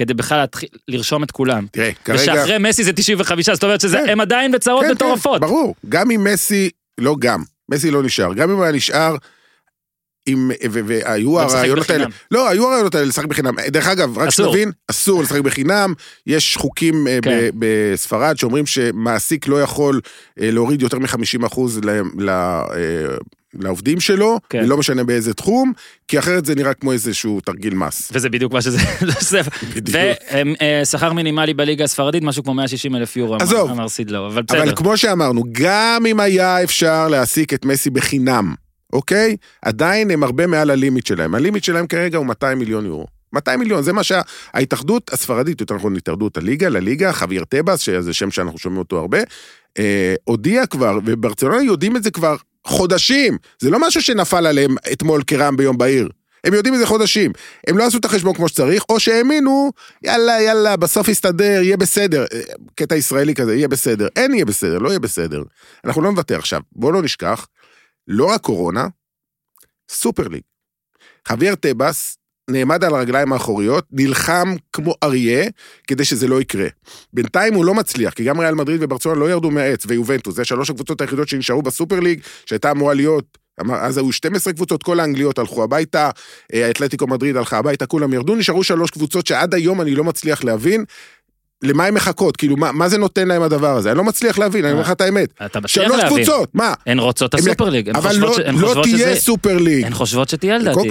Speaker 1: כדי בכלל להתחיל לרשום את כולם.
Speaker 3: תראה, כרגע...
Speaker 1: ושאחרי מסי זה 95, זאת אומרת
Speaker 3: כן.
Speaker 1: שהם עדיין בצרות
Speaker 3: כן,
Speaker 1: מטורפות.
Speaker 3: כן, ברור. גם אם מסי, לא גם, מסי לא נשאר. גם אם הוא היה נשאר, עם, והיו
Speaker 1: לשחק
Speaker 3: הרעיונות האלה. לא, היו הרעיונות האלה לשחק בחינם. דרך אגב, רק. שנבין, אסור לשחק בחינם, יש חוקים אה,
Speaker 1: כן.
Speaker 3: ב- בספרד שאומרים שמעסיק לא יכול אה, להוריד יותר מ-50 אחוז לעובדים שלו,
Speaker 1: כן.
Speaker 3: לא משנה באיזה תחום, כי אחרת זה נראה כמו איזשהו תרגיל מס.
Speaker 1: וזה בדיוק מה שזה. [LAUGHS] ושכר מינימלי בליגה הספרדית, משהו כמו 160 אלף יורו,
Speaker 3: עזוב.
Speaker 1: אמר סידלו, אבל בסדר.
Speaker 3: אבל כמו שאמרנו, גם אם היה אפשר להעסיק את מסי בחינם, אוקיי? עדיין הם הרבה מעל הלימיט שלהם. הלימיט שלהם כרגע הוא 200 מיליון יורו. 200 מיליון, זה מה שההתאחדות הספרדית, יותר נכון התאחדות הליגה, לליגה, חביר טבס, שזה שם שאנחנו שומעים אותו הרבה, אה, הודיע כבר, וברצלונה יודעים את זה כבר חודשים. זה לא משהו שנפל עליהם אתמול כרעם ביום בהיר. הם יודעים את חודשים. הם לא עשו את החשבון כמו שצריך, או שהאמינו, יאללה, יאללה, בסוף יסתדר, יהיה בסדר. אה, קטע ישראלי כזה, יהיה בסדר. אין יהיה בסדר, לא יהיה בסדר. אנחנו לא נוותר עכשיו. בואו לא נשכח, לא רק קורונה, סופר ליג. חוויאר טבס נעמד על הרגליים האחוריות, נלחם כמו אריה כדי שזה לא יקרה. בינתיים הוא לא מצליח, כי גם ריאל מדריד וברצלונה לא ירדו מהעץ, ויובנטוס, זה שלוש הקבוצות היחידות שנשארו בסופר ליג, שהייתה אמורה להיות, אז היו 12 קבוצות, כל האנגליות הלכו הביתה, אה, האתלטיקו מדריד הלכה הביתה, כולם ירדו, נשארו שלוש קבוצות שעד היום אני לא מצליח להבין למה הן מחכות, כאילו, מה, מה זה נותן להם הדבר הזה? אני לא מצליח להבין, אני אומר לך את האמת.
Speaker 1: אתה מצליח
Speaker 3: שלוש
Speaker 1: להבין.
Speaker 3: קבוצות, מה?
Speaker 1: הן רוצות את
Speaker 3: הם-
Speaker 1: הסופר ליג, הן
Speaker 3: אבל לא,
Speaker 1: ש-
Speaker 3: לא תהיה
Speaker 1: שזה...
Speaker 3: סופר ליג.
Speaker 1: הן חושבות שתהיה לדעתי.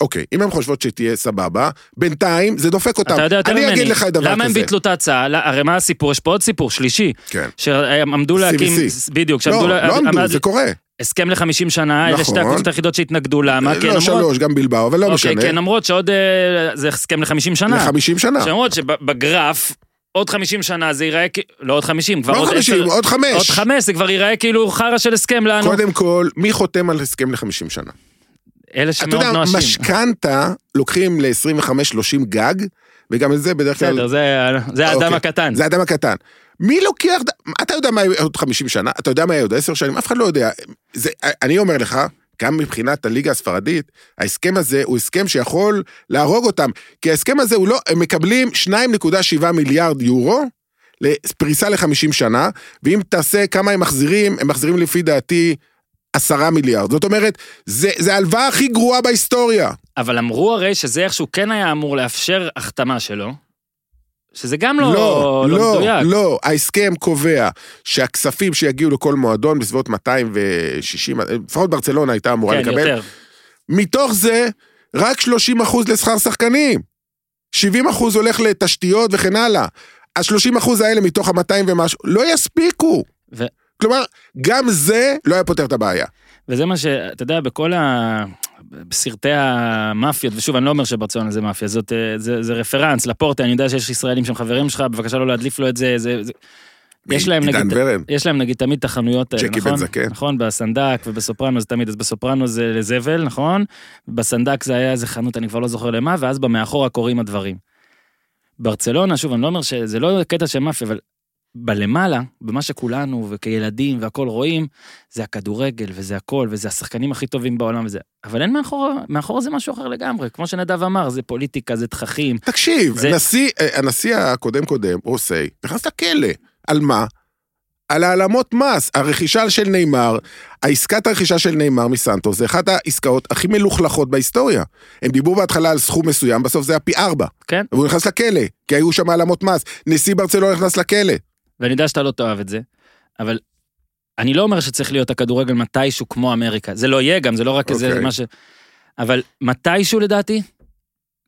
Speaker 3: אוקיי, אם הן חושבות שתהיה סבבה, בינתיים זה דופק אותם.
Speaker 1: אתה יודע יותר
Speaker 3: אני
Speaker 1: ממני,
Speaker 3: אגיד לך דבר כזה.
Speaker 1: למה הם ביטלו את ההצעה? לא, הרי מה הסיפור? יש פה עוד סיפור, שלישי.
Speaker 3: כן.
Speaker 1: שהם עמדו להקים,
Speaker 3: CVC.
Speaker 1: בדיוק, שעמדו,
Speaker 3: לא, לא עמדו,
Speaker 1: עמד-
Speaker 3: זה קורה.
Speaker 1: הסכם ל-50 שנה, אלה שתי
Speaker 3: נכון.
Speaker 1: הקבוצות היחידות שהתנגדו, למה? הן
Speaker 3: לא,
Speaker 1: אומרות,
Speaker 3: שלוש, גם בלבאו, אבל לא
Speaker 1: אוקיי,
Speaker 3: משנה.
Speaker 1: כי הן אומרות שעוד, אה, זה הסכם ל-50 שנה.
Speaker 3: ל-50 שנה.
Speaker 1: שאומרות שבגרף, עוד 50 שנה זה ייראה, כ- לא עוד 50, כבר
Speaker 3: לא
Speaker 1: עוד
Speaker 3: 50,
Speaker 1: 10,
Speaker 3: עוד חמש.
Speaker 1: עוד 5, זה כבר ייראה כאילו חרא של הסכם לנו.
Speaker 3: קודם כל, מי חותם על הסכם ל-50 שנה?
Speaker 1: אלה
Speaker 3: אתה
Speaker 1: שמאוד
Speaker 3: יודע,
Speaker 1: נואשים.
Speaker 3: משכנתה לוקחים ל-25-30 גג, וגם את זה בדרך כלל...
Speaker 1: בסדר, זה זה האדם
Speaker 3: אוקיי,
Speaker 1: הקטן.
Speaker 3: זה האדם הקטן. מי לוקח, אתה יודע מה יהיה עוד 50 שנה, אתה יודע מה יהיה עוד 10 שנים, אף אחד לא יודע. זה, אני אומר לך, גם מבחינת הליגה הספרדית, ההסכם הזה הוא הסכם שיכול להרוג אותם. כי ההסכם הזה הוא לא, הם מקבלים 2.7 מיליארד יורו לפריסה ל-50 שנה, ואם תעשה כמה הם מחזירים, הם מחזירים לפי דעתי עשרה מיליארד. זאת אומרת, זה ההלוואה הכי גרועה בהיסטוריה.
Speaker 1: אבל אמרו הרי שזה איכשהו כן היה אמור לאפשר החתמה שלו, שזה גם לא,
Speaker 3: לא,
Speaker 1: לא,
Speaker 3: לא,
Speaker 1: מדויק.
Speaker 3: לא, ההסכם קובע שהכספים שיגיעו לכל מועדון בסביבות 260, לפחות ברצלונה הייתה אמורה
Speaker 1: כן,
Speaker 3: לקבל,
Speaker 1: יותר.
Speaker 3: מתוך זה רק 30 אחוז לשכר שחקנים. 70 אחוז הולך לתשתיות וכן הלאה. ה-30 אחוז האלה מתוך ה-200 ומשהו לא יספיקו.
Speaker 1: ו-
Speaker 3: כלומר, גם זה לא היה פותר את הבעיה.
Speaker 1: וזה מה שאתה יודע, בכל ה... בסרטי המאפיות, ושוב, אני לא אומר שברצלונה זה מאפיה, זאת, אה, זה, זה רפרנס לפורטה, אני יודע שיש ישראלים שהם חברים שלך, בבקשה לא להדליף לו את זה, זה, זה... יש להם נגיד,
Speaker 3: ורן.
Speaker 1: יש להם נגיד תמיד את החנויות האלה, נכון?
Speaker 3: בן זקן.
Speaker 1: נכון, בסנדק ובסופרנו זה תמיד, אז בסופרנו זה לזבל, נכון? בסנדק זה היה איזה חנות, אני כבר לא זוכר למה, ואז במאחורה קורים הדברים. ברצלונה, שוב, אני לא אומר שזה לא קטע של מאפיה, אבל בלמעלה, במה שכולנו וכילדים והכל רואים, זה הכדורגל וזה הכל, וזה השחקנים הכי טובים בעולם וזה, אבל אין מאחורה, מאחורה זה משהו אחר לגמרי, כמו שנדב אמר, זה פוליטיקה, זה תככים.
Speaker 3: תקשיב,
Speaker 1: זה-
Speaker 3: הנשיא, אה, הנשיא הקודם קודם, רוסי, נכנס לכלא. על מה? על העלמות מס. הרכישה של נאמר, העסקת הרכישה של נאמר מסנטוס, זה אחת העסקאות הכי מלוכלכות בהיסטוריה. הם דיברו בהתחלה על סכום מסוים, בסוף זה היה פי ארבע.
Speaker 1: כן.
Speaker 3: והוא נכנס לכלא, כי היו שם העלמות מס. נשיא ברצלונה נכנס לכלא.
Speaker 1: ואני יודע שאתה לא תאהב את זה, אבל אני לא אומר שצריך להיות הכדורגל מתישהו כמו אמריקה. זה לא יהיה גם, זה לא רק איזה
Speaker 3: אוקיי.
Speaker 1: מה ש... אבל מתישהו לדעתי,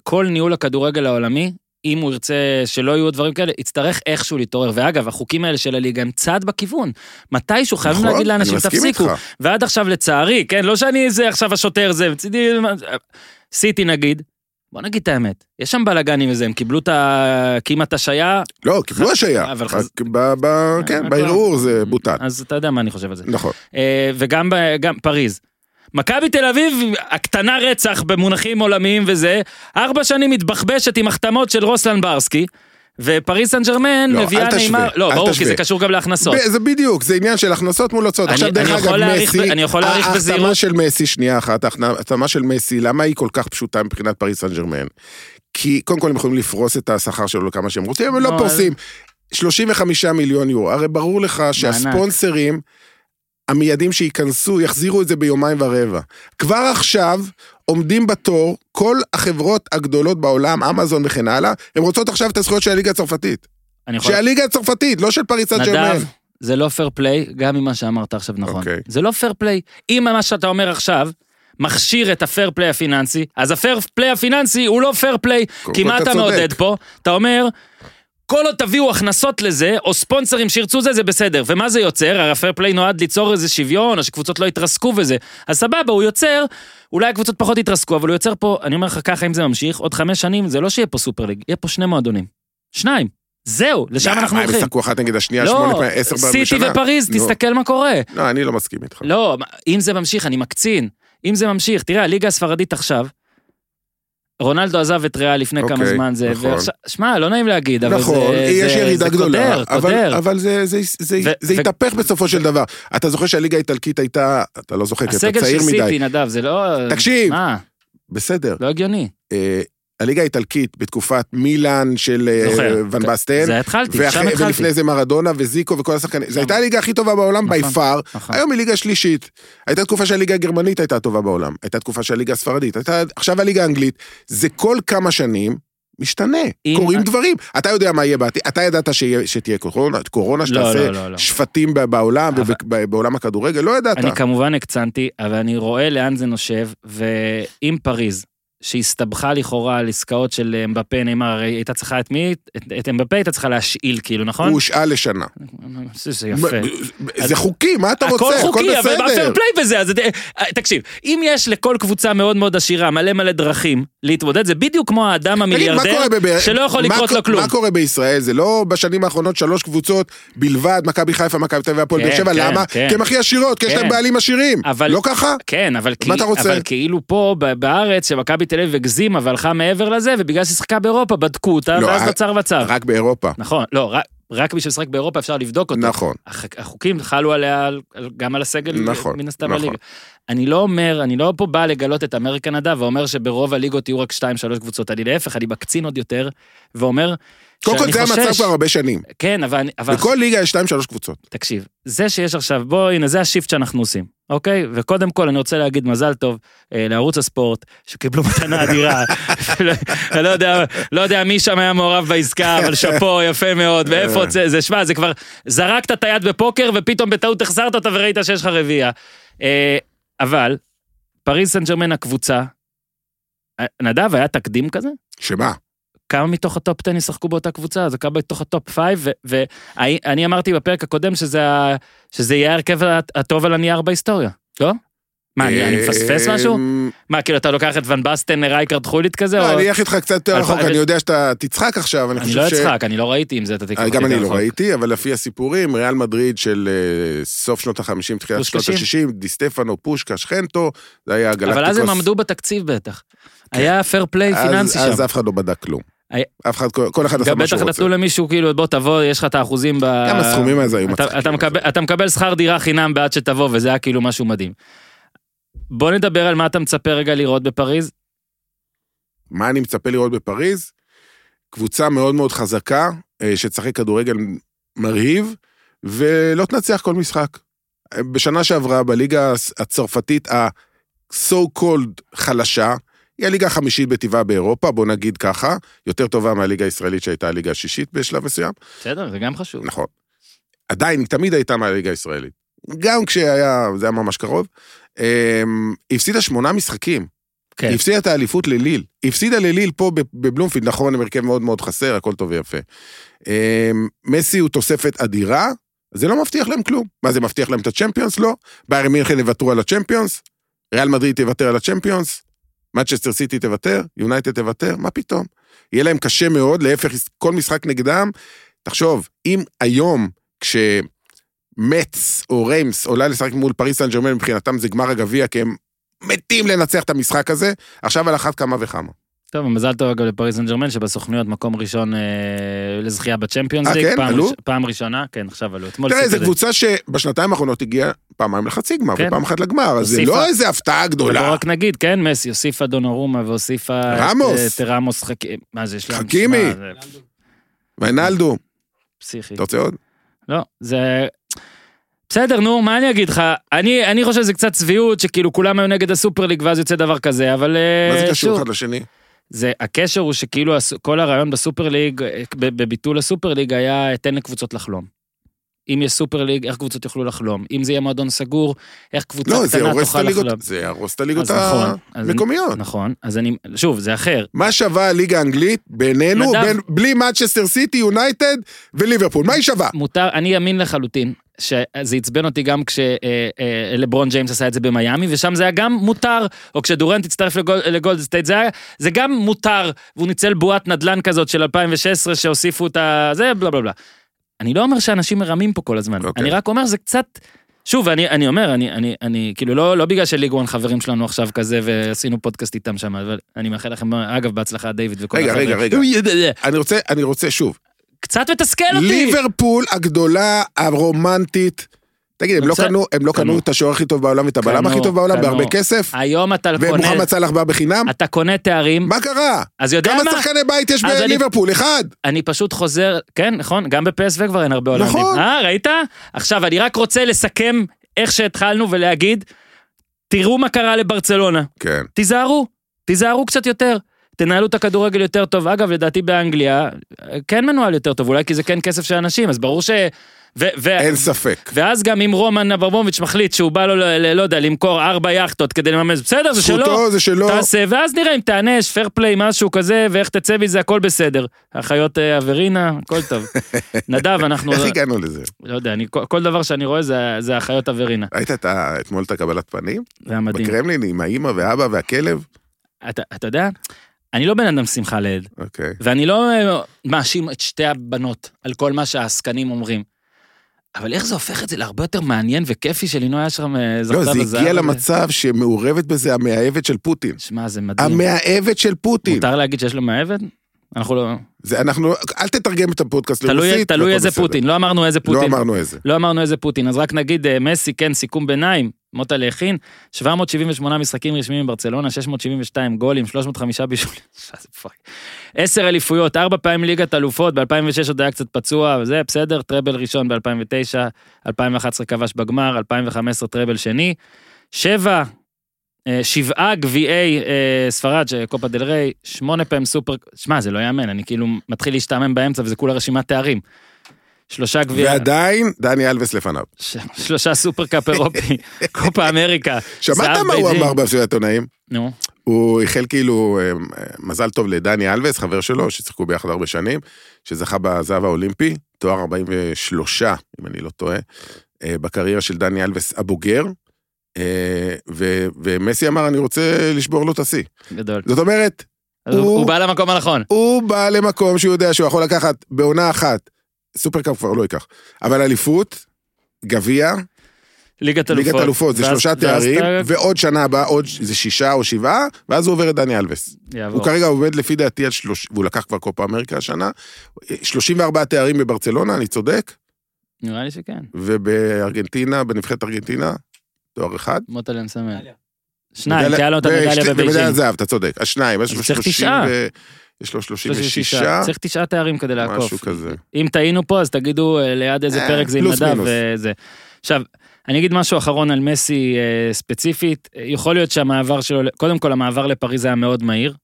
Speaker 1: כל ניהול הכדורגל העולמי, אם הוא ירצה שלא יהיו דברים כאלה, יצטרך איכשהו להתעורר. ואגב, החוקים האלה של הליגה הם צעד בכיוון. מתישהו חייבים
Speaker 3: נכון,
Speaker 1: להגיד לאנשים, תפסיקו.
Speaker 3: איתך.
Speaker 1: ועד עכשיו לצערי, כן, לא שאני איזה עכשיו השוטר זה, מצידי, סיטי נגיד, בוא נגיד את האמת, יש שם בלאגנים וזה, הם קיבלו את ה... כמעט השעיה,
Speaker 3: לא, קיבלו השעיה.
Speaker 1: אבל חז-
Speaker 3: ב- ב- כן,
Speaker 1: אה,
Speaker 3: בערעור זה בוטל.
Speaker 1: אז אתה יודע מה אני חושב על זה.
Speaker 3: נכון.
Speaker 1: אה, וגם גם פריז. מכבי תל אביב, הקטנה רצח במונחים עולמיים וזה, ארבע שנים מתבחבשת עם החתמות של רוסלן ברסקי, ופריז סן ג'רמן
Speaker 3: לא,
Speaker 1: מביאה נעימה, לא, ברור, כי
Speaker 3: תשווה.
Speaker 1: זה קשור גם להכנסות.
Speaker 3: ב- זה בדיוק, זה עניין של הכנסות מול הוצאות. עכשיו, דרך
Speaker 1: אני
Speaker 3: אגב,
Speaker 1: להעריך
Speaker 3: מסי,
Speaker 1: אני יכול להעריך
Speaker 3: ההחתמה
Speaker 1: בזהירות.
Speaker 3: של מסי, שנייה אחת, ההחתמה של מסי, למה היא כל כך פשוטה מבחינת פריס סן ג'רמן? כי קודם כל הם יכולים לפרוס את השכר שלו לכמה שהם רוצים, הם
Speaker 1: לא,
Speaker 3: לא פורסים. 35 מיליון יורו, הרי ברור לך שהספונסרים המיידים שייכנסו, יחזירו את זה ביומיים ורבע. כבר עכשיו עומדים בתור כל החברות הגדולות בעולם, אמזון וכן הלאה, הן רוצות עכשיו את הזכויות של הליגה הצרפתית.
Speaker 1: יכול...
Speaker 3: שהליגה הצרפתית, לא של פריס סן ג'רמן.
Speaker 1: זה לא פייר פליי, גם ממה שאמרת עכשיו נכון.
Speaker 3: אוקיי.
Speaker 1: זה לא פייר פליי. אם מה שאתה אומר עכשיו, מכשיר את הפייר פליי הפיננסי, אז הפייר פליי הפיננסי הוא לא פייר פליי. כי מה
Speaker 3: אתה.
Speaker 1: מעודד פה? אתה אומר, כל עוד תביאו הכנסות לזה, או ספונסרים שירצו זה, זה בסדר. ומה זה יוצר? הרי הפייר פליי נועד ליצור איזה שוויון, או שקבוצות לא יתרסקו וזה. אז סבבה, הוא יוצר, אולי הקבוצות פחות יתרסקו, אבל הוא יוצר פה, אני אומר לך ככה, אם זה ממשיך, עוד חמש שנים, זה לא שיהיה פה סופר ליג, יהיה פה שני מועדונים. שניים. זהו, לשם אנחנו
Speaker 3: מה, הם
Speaker 1: הולכים.
Speaker 3: ישחקו אחת נגד השנייה, שמונה
Speaker 1: לא,
Speaker 3: פעמים, עשר פעמים בשנה?
Speaker 1: סיטי ופריז,
Speaker 3: נו.
Speaker 1: תסתכל מה קורה.
Speaker 3: לא, אני לא מסכים איתך.
Speaker 1: לא, אם זה ממשיך, אני מקצין. אם זה ממשיך, תראה, הליגה הספרדית עכשיו, רונלדו עזב את ריאל לפני כמה
Speaker 3: אוקיי,
Speaker 1: זמן זה,
Speaker 3: נכון.
Speaker 1: ועכשיו, שמע, לא נעים להגיד, אבל
Speaker 3: נכון,
Speaker 1: זה...
Speaker 3: יש
Speaker 1: זה-
Speaker 3: ירידה
Speaker 1: זה
Speaker 3: גדולה,
Speaker 1: קודר,
Speaker 3: אבל-
Speaker 1: קודר.
Speaker 3: אבל זה- זה- זה
Speaker 1: ו-
Speaker 3: זה
Speaker 1: ו-
Speaker 3: התהפך בסופו של דבר. אתה זוכר שהליגה האיטלקית הייתה, אתה לא זוכר, כי אתה
Speaker 1: הסגל
Speaker 3: צעיר
Speaker 1: של
Speaker 3: מדי.
Speaker 1: סיטי, נדב, זה לא...
Speaker 3: תקשיב.
Speaker 1: מה?
Speaker 3: בסדר.
Speaker 1: לא הגיוני.
Speaker 3: הליגה האיטלקית בתקופת מילאן של אה,
Speaker 1: זוכר.
Speaker 3: ון בסטן,
Speaker 1: זה התחלתי, שם
Speaker 3: ואחרי-
Speaker 1: התחלתי.
Speaker 3: ולפני זה מרדונה וזיקו וכל השחקנים, זו הייתה הליגה הכי טובה בעולם
Speaker 1: נכון,
Speaker 3: בי פאר,
Speaker 1: נכון.
Speaker 3: היום היא ליגה שלישית. הייתה תקופה שהליגה הגרמנית הייתה הטובה בעולם, הייתה תקופה שהליגה הספרדית, הייתה, עכשיו הליגה האנגלית, זה כל כמה שנים משתנה, קורים דברים. אתה יודע מה יהיה בעתיד, אתה ידעת שיהיה- שתהיה קורונה, קורונה
Speaker 1: לא,
Speaker 3: שתעשה
Speaker 1: לא, לא, לא.
Speaker 3: שפטים ב- בעולם
Speaker 1: אבל-
Speaker 3: ובעולם הכדורגל, לא ידעת.
Speaker 1: אני כמובן הקצנתי, אבל אני רואה לאן זה נושב, ואם פריז, שהסתבכה לכאורה על עסקאות של אמבפה, נאמר, הרי הייתה צריכה את מי? את- את אמבפה הייתה צריכה להשאיל, כאילו, נכון?
Speaker 3: הוא הושאל לשנה.
Speaker 1: זה יפה.
Speaker 3: זה חוקי, מה אתה רוצה?
Speaker 1: הכל חוקי, אבל. מה פייר פליי בזה? אז אה, תקשיב, אם יש לכל קבוצה מאוד מאוד עשירה מלא מלא דרכים להתמודד, זה בדיוק כמו האדם המיליארדר, שלא יכול לקרות לו כלום.
Speaker 3: מה קורה בישראל? זה לא בשנים האחרונות שלוש קבוצות בלבד, מכבי חיפה, מכבי תל אביב והפועל
Speaker 1: כן,
Speaker 3: באר שבע,
Speaker 1: כן,
Speaker 3: למה?
Speaker 1: כן.
Speaker 3: כי הם הכי עשירות, כי יש. להם בעלים עשירים. לא ככה?
Speaker 1: כן, אבל, כאילו פה בארץ, שמכבי תל אביב הגזימה והלכה מעבר לזה, ובגלל שהיא שיחקה באירופה, בדקו אותה,
Speaker 3: לא,
Speaker 1: ואז
Speaker 3: ה-
Speaker 1: נוצר מצב.
Speaker 3: רק באירופה.
Speaker 1: נכון, לא, רק, רק בשביל לשחק באירופה אפשר לבדוק אותו.
Speaker 3: נכון.
Speaker 1: הח- החוקים חלו עליה על- על- גם על הסגל,
Speaker 3: נכון,
Speaker 1: מן הסתם
Speaker 3: נכון.
Speaker 1: בליגה. אני לא אומר, אני לא פה בא לגלות את אמריקה נדב ואומר שברוב הליגות יהיו רק 2-3 קבוצות, אני להפך, אני מקצין עוד יותר, ואומר
Speaker 3: קודם כל
Speaker 1: שאני
Speaker 3: זה המצב
Speaker 1: חושש...
Speaker 3: כבר הרבה שנים.
Speaker 1: כן, אבל, אבל
Speaker 3: בכל ליגה יש שתיים שלוש קבוצות.
Speaker 1: תקשיב, זה שיש עכשיו, בוא, הנה, זה השיפט שאנחנו עושים, אוקיי? וקודם כל, אני רוצה להגיד מזל טוב אה, לערוץ הספורט, שקיבלו מתנה אדירה. [LAUGHS] לא יודע, לא יודע מי שם היה מעורב בעסקה, אבל שאפו, יפה מאוד, ואיפה זה, זה, שמע, זה כבר, זרקת את היד בפוקר, ופתאום בטעות החזרת אותה וראית שיש לך רביעייה. אה, אבל, פריז סן ג'רמן הקבוצה, אה, נדב, היה תקדים כזה?
Speaker 3: שמה?
Speaker 1: כמה מתוך הטופ 10 ישחקו באותה קבוצה, זה כמה מתוך הטופ 5, ואני אמרתי בפרק הקודם שזה, שזה יהיה ההרכב הטוב על הנייר בהיסטוריה, לא? מה, אני, אני מפספס משהו?
Speaker 3: אמ,
Speaker 1: מה, כאילו אתה לוקח את ון בסטן, רייקרד חוליט כזה?
Speaker 3: לא. אני אלך איתך קצת יותר
Speaker 1: אני
Speaker 3: רחוק, אני יודע שאתה תצחק עכשיו, אני
Speaker 1: אני
Speaker 3: חושב
Speaker 1: לא
Speaker 3: ש...
Speaker 1: אצחק, אני לא ראיתי עם זה, אתה תיקח
Speaker 3: אה, גם אני לא. ראיתי, אבל לפי הסיפורים, ריאל מדריד של אה, סוף שנות ה-50, תחילת שנות
Speaker 1: פושקשים?
Speaker 3: ה-60, דיסטפנו, פושקה, שכנטו, זה היה גלקטיקוס.
Speaker 1: אבל אז הם עמדו בתקציב בטח. היה פייר פליי
Speaker 3: אז-
Speaker 1: פיננסי
Speaker 3: אז
Speaker 1: שם.
Speaker 3: אף אחד לא בדק כלום. אף אחד, כל אחד עשה
Speaker 1: גם
Speaker 3: מה
Speaker 1: בטח
Speaker 3: שהוא רוצה.
Speaker 1: נתנו למישהו, כאילו, בוא תבוא, יש לך את האחוזים ב...
Speaker 3: גם הסכומים האלה היו מצחיקים.
Speaker 1: אתה מקבל שכר דירה חינם בעד שתבוא, וזה היה כאילו משהו מדהים. בוא נדבר על מה אתה מצפה רגע לראות בפריז.
Speaker 3: מה אני מצפה לראות בפריז? קבוצה מאוד מאוד חזקה, אה, שתשחק כדורגל מרהיב, ולא תנצח כל משחק. אה, בשנה שעברה, בליגה הצרפתית ה-so called חלשה, היא הליגה החמישית בטבעה באירופה, בוא נגיד ככה, יותר טובה מהליגה הישראלית שהייתה הליגה השישית בשלב מסוים.
Speaker 1: בסדר, זה גם חשוב.
Speaker 3: נכון. עדיין, היא תמיד הייתה מהליגה הישראלית. גם כשהיה, זה היה ממש קרוב. אמ, הפסידה שמונה משחקים.
Speaker 1: כן.
Speaker 3: היא הפסידה את האליפות לליל. היא הפסידה לליל פה בבלומפילד, נכון, הם הרכב מאוד מאוד חסר, הכל טוב ויפה. אמ, מסי הוא תוספת אדירה, זה לא מבטיח להם כלום. מה, זה מבטיח להם את הצ'מפיונס? לא. ביירן מינכן יוותרו על הצ'מפיונס, ריאל מדריד תוותר על הצ'מפיונס, מצ'סטר סיטי תוותר, יונייטד תוותר, מה פתאום? יהיה להם קשה מאוד, להפך, כל משחק נגדם. תחשוב, אם היום, כשמץ או ריימס עולה לשחק מול פריס סן ג'רמן, מבחינתם זה גמר הגביע, כי הם מתים לנצח את המשחק הזה, עכשיו על אחת כמה וכמה.
Speaker 1: טוב, מזל טוב אגב לפריז סן ג'רמן, שבסוכנויות מקום ראשון אה, לזכייה בצ'מפיונס
Speaker 3: אה,
Speaker 1: ליג.
Speaker 3: כן?
Speaker 1: פעם
Speaker 3: עלו?
Speaker 1: ראש- פעם ראשונה, כן, עכשיו עלו. אתמול
Speaker 3: תראה, זו
Speaker 1: את.
Speaker 3: קבוצה שבשנתיים האחרונות הגיעה פעמיים לחצי גמר,
Speaker 1: כן.
Speaker 3: ופעם אחת לגמר, אז זה לא איזה הפתעה גדולה.
Speaker 1: רק נגיד, כן, מסי הוסיפה דונורומה והוסיפה... את,
Speaker 3: רמוס.
Speaker 1: אה, את רמוס חכי... מה זה, יש להם...
Speaker 3: חכימי. ויינלדו,
Speaker 1: פסיכי.
Speaker 3: אתה רוצה עוד?
Speaker 1: לא, זה... בסדר, נו, מה אני אגיד לך? אני, אני חושב שזה קצת צביעות, שכאילו כולם היו נגד הסופר ליג ואז יוצא דבר כזה, אבל... אה,
Speaker 3: מה זה קשור
Speaker 1: שוב,
Speaker 3: אחד לשני?
Speaker 1: זה, הקשר הוא שכאילו הס- כל הרעיון בסופר ליג, אה, ב- בביטול הסופר ליג היה תן לקבוצות לחלום. אם יש סופר ליג, איך קבוצות יוכלו לחלום? אם זה יהיה מועדון סגור, איך קבוצה
Speaker 3: לא,
Speaker 1: קטנה תוכל
Speaker 3: הליגות,
Speaker 1: לחלום?
Speaker 3: זה יהרוס את הליגות
Speaker 1: נכון,
Speaker 3: המקומיות.
Speaker 1: נכון, אז אני, שוב, זה אחר.
Speaker 3: מה שווה הליגה האנגלית בינינו,
Speaker 1: נדב.
Speaker 3: בין- בלי מנצ'סטר סיטי, יונייטד וליברפול? מה היא שווה?
Speaker 1: מותר, אני ימין לחלוטין, שזה עצבן אותי גם כשלברון ג'יימס עשה את זה במיאמי, ושם זה היה גם מותר, או כשדורנט הצטרף לגול- לגולד סטייט, זה, היה- זה גם מותר, והוא ניצל בועת נדל"ן כזאת של 2016 שהוסיפו את ה... זה בלה בלה בלה. אני לא אומר שאנשים מרמים פה כל הזמן,
Speaker 3: אוקיי.
Speaker 1: אני רק אומר זה קצת... שוב, אני, אני אומר, אני, אני, אני, כאילו, לא, לא בגלל שליגוון חברים שלנו עכשיו כזה, ועשינו פודקאסט איתם שם, אבל אני מאחל לכם, אגב, בהצלחה, דיוויד וכל
Speaker 3: רגע,
Speaker 1: החבר'ה.
Speaker 3: רגע, רגע. אני רוצה, אני רוצה שוב,
Speaker 1: קצת מתסכל אותי.
Speaker 3: ליברפול הגדולה, הרומנטית, תגיד, הם לא. קנו, הם לא
Speaker 1: קנו.
Speaker 3: את השוער הכי טוב בעולם ואת הבלם הכי טוב בעולם. בהרבה כסף?
Speaker 1: היום אתה קונה,
Speaker 3: ומוחמד סאלח בא בחינם?
Speaker 1: אתה קונה תארים,
Speaker 3: מה קרה?
Speaker 1: אז יודע
Speaker 3: כמה
Speaker 1: מה?
Speaker 3: שחקני בית יש בליברפול? אחד.
Speaker 1: אני פשוט חוזר, כן, נכון, גם בפסו כבר אין הרבה עולמים.
Speaker 3: נכון.
Speaker 1: אה, ראית? עכשיו, אני רק רוצה לסכם איך שהתחלנו ולהגיד, תראו מה קרה לברצלונה,
Speaker 3: כן.
Speaker 1: תיזהרו, תיזהרו קצת יותר. תנהלו את הכדורגל יותר טוב. אגב, לדעתי באנגליה, כן מנוהל יותר טוב, אולי כי זה כן כסף של אנשים, אז ברור ש... ו- ו-
Speaker 3: אין ספק.
Speaker 1: ואז גם אם רומן אברמוביץ' מחליט שהוא בא לו, לא יודע, למכור ארבע יכטות כדי לממש, בסדר, זה שלו.
Speaker 3: זכותו זה שלו.
Speaker 1: תעשה, ואז נראה אם תענש, פייר פליי, משהו כזה, ואיך תצא מזה, הכל בסדר. החיות אה, אברינה, הכל טוב. [LAUGHS] נדב, אנחנו...
Speaker 3: איך הגענו לזה?
Speaker 1: לא יודע, אני, כל, דבר שאני רואה זה, זה החיות אברינה.
Speaker 3: ראית את אתמול את הקבלת פנים?
Speaker 1: זה היה מדהים.
Speaker 3: בקרמלין עם האימא ואבא והכלב?
Speaker 1: אתה, אתה יודע, אני לא בן אדם שמחה לאיד,
Speaker 3: אוקיי.
Speaker 1: ואני לא אה, מאשים את שתי הבנות על כל מה שהעסקנים אומרים. אבל איך זה הופך את זה להרבה יותר מעניין וכיפי שלינוי אשרם אה, זכתה
Speaker 3: לא, זה
Speaker 1: בזהב
Speaker 3: הגיע? למצב שמעורבת בזה המאהבת של פוטין.
Speaker 1: שמע, זה מדהים.
Speaker 3: המאהבת של פוטין.
Speaker 1: מותר להגיד שיש לו מאהבת? אנחנו לא...
Speaker 3: זה אנחנו, אל תתרגם את הפודקאסט
Speaker 1: תלוי,
Speaker 3: לרוסית.
Speaker 1: תלוי
Speaker 3: והכל
Speaker 1: איזה
Speaker 3: בסדר.
Speaker 1: פוטין, לא אמרנו איזה פוטין.
Speaker 3: לא אמרנו איזה.
Speaker 1: לא אמרנו איזה פוטין, אז רק נגיד, אה, מסי, כן, סיכום ביניים, מוטה הכין 778 משחקים רשמיים בברצלונה, 672 גולים, 305 בישולים. [LAUGHS] 10 אליפויות, 4 פעמים ליגת אלופות, ב-2006 עוד היה קצת פצוע וזה, בסדר, טראבל ראשון ב-2009, 2011 כבש בגמר, 2015 טראבל שני, 7, שבעה גביעי אה, ספרד, קופה דל ריי, שמונה פעמים סופר, שמע, זה לא יאמן, אני כאילו מתחיל להשתעמם באמצע וזה כולה רשימת תארים. שלושה גביעי,
Speaker 3: ועדיין, דני אלווס לפניו.
Speaker 1: ש- שלושה סופר קאפ אירופי, [LAUGHS] קופה אמריקה.
Speaker 3: שמעת מה הוא. אמר במסיבת עיתונאים?
Speaker 1: נו,
Speaker 3: הוא איחל כאילו, אה, מזל טוב לדני אלווס, חבר שלו, ששיחקו ביחד הרבה שנים, שזכה בזהב האולימפי, תואר 43, אם אני לא טועה, אה, בקריירה של דני אלווס הבוגר, אה, ו- ומסי אמר, אני רוצה לשבור לו את השיא.
Speaker 1: גדול.
Speaker 3: זאת אומרת,
Speaker 1: הוא-
Speaker 3: הוא
Speaker 1: בא למקום הנכון.
Speaker 3: הוא בא למקום שהוא יודע שהוא יכול לקחת בעונה אחת, סופרקאפ כבר לא ייקח, אבל אליפות, גביע,
Speaker 1: ליגת אלופות.
Speaker 3: ליגת אלופות, זה
Speaker 1: ואז-
Speaker 3: שלושה תארים, ועוד שנה הבאה עוד זה שישה או שבעה, ואז הוא עובר את דני אלווס.
Speaker 1: יעבור.
Speaker 3: הוא כרגע עומד לפי דעתי על שלוש... והוא לקח כבר קופה אמריקה השנה, 34 תארים בברצלונה, אני צודק,
Speaker 1: נראה לי שכן.
Speaker 3: ובארגנטינה, בנבחרת ארגנטינה, תואר אחד.
Speaker 1: מוטה מסמן. שניים,
Speaker 3: מדליה-
Speaker 1: כי היה לו את המדליה בבייג'ינג.
Speaker 3: זהב, אתה צודק. השניים,
Speaker 1: אז צריך
Speaker 3: 30
Speaker 1: תשעה.
Speaker 3: יש לו 36,
Speaker 1: 36. צריך תשעה תארים כדי לעקוף.
Speaker 3: משהו כזה.
Speaker 1: אם טעינו פה, אז תגידו אה, ליד איזה
Speaker 3: אה,
Speaker 1: פרק זה עם נדב. וזה. עכשיו, אני אגיד משהו אחרון על מסי אה, ספציפית. יכול להיות שהמעבר שלו, קודם כל המעבר לפריז היה מאוד מהיר.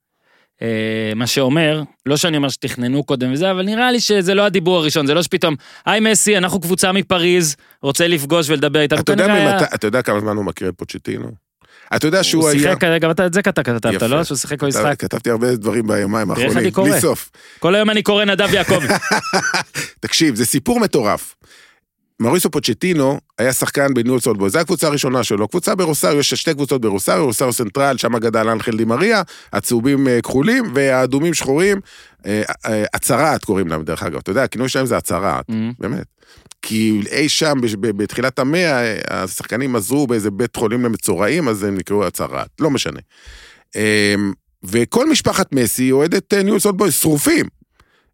Speaker 1: מה שאומר, לא שאני אומר שתכננו קודם וזה, אבל נראה לי שזה לא הדיבור הראשון, זה לא שפתאום, היי מסי, אנחנו קבוצה מפריז, רוצה לפגוש ולדבר איתנו.
Speaker 3: אתה יודע
Speaker 1: היה-
Speaker 3: אתה יודע כמה זמן הוא מכיר את פוצ'טינו? אתה יודע שהוא
Speaker 1: הוא
Speaker 3: היה...
Speaker 1: שיחק, גם אתה את זה אתה כתבת. לא? שהוא שיחק כל
Speaker 3: כתב-
Speaker 1: משחק.
Speaker 3: כתבתי הרבה דברים ביומיים האחרונים. בלי סוף.
Speaker 1: כל היום אני קורא נדב יעקבי. [LAUGHS]
Speaker 3: תקשיב, זה סיפור מטורף. מריסו פוצ'טינו היה שחקן בניהול סולבוי, זו הקבוצה הראשונה שלו, קבוצה ברוסריו, יש שתי קבוצות ברוסריו, רוסריו סנטרל, שם גדל אנחל דימריה, הצהובים אה, כחולים והאדומים שחורים, אה, אה, הצהרת קוראים להם דרך אגב, אתה יודע, הכינוי שלהם זה הצהרת,
Speaker 1: אמ,
Speaker 3: באמת. כי אי שם, בתחילת המאה, אה, השחקנים עזרו באיזה בית חולים למצורעים, אז הם נקראו הצהרת, לא משנה. אה, וכל משפחת מסי אוהדת אה, ניהול סולבוי, שרופים.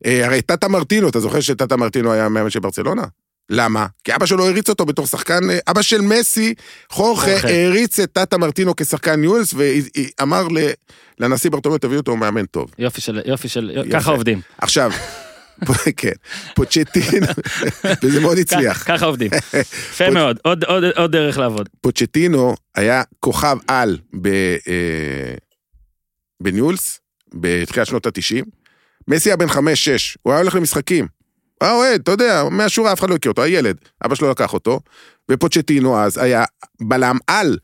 Speaker 3: אה, הרי טאטה מרטינו, אתה זוכר שטאטה מרטינו היה מאמן של ברצלונה? למה? כי אבא שלו הריץ אותו בתור שחקן, אה, אבא של מסי, חורכה,
Speaker 1: חורכה.
Speaker 3: הריץ את טאטה מרטינו כשחקן ניולס, ואמר לנשיא ברטומיאו, תביאו אותו, הוא מאמן טוב.
Speaker 1: יופי של, יופי של,
Speaker 3: יפה.
Speaker 1: ככה עובדים.
Speaker 3: עכשיו, [LAUGHS] כן, פוצ'טינו, וזה מאוד הצליח.
Speaker 1: ככה עובדים. [LAUGHS] יפה מאוד, עוד- עוד עוד דרך לעבוד.
Speaker 3: פוצ'טינו היה כוכב על ב, אה, בניולס, בתחילת שנות ה-90. מסי היה בן חמש-שש, הוא היה הולך למשחקים. הוא היה אוהד, אתה יודע, מהשורה אף אחד לא הכיר אותו, הילד, אבא שלו לקח אותו. ופוצ'טינו אז היה בלם על.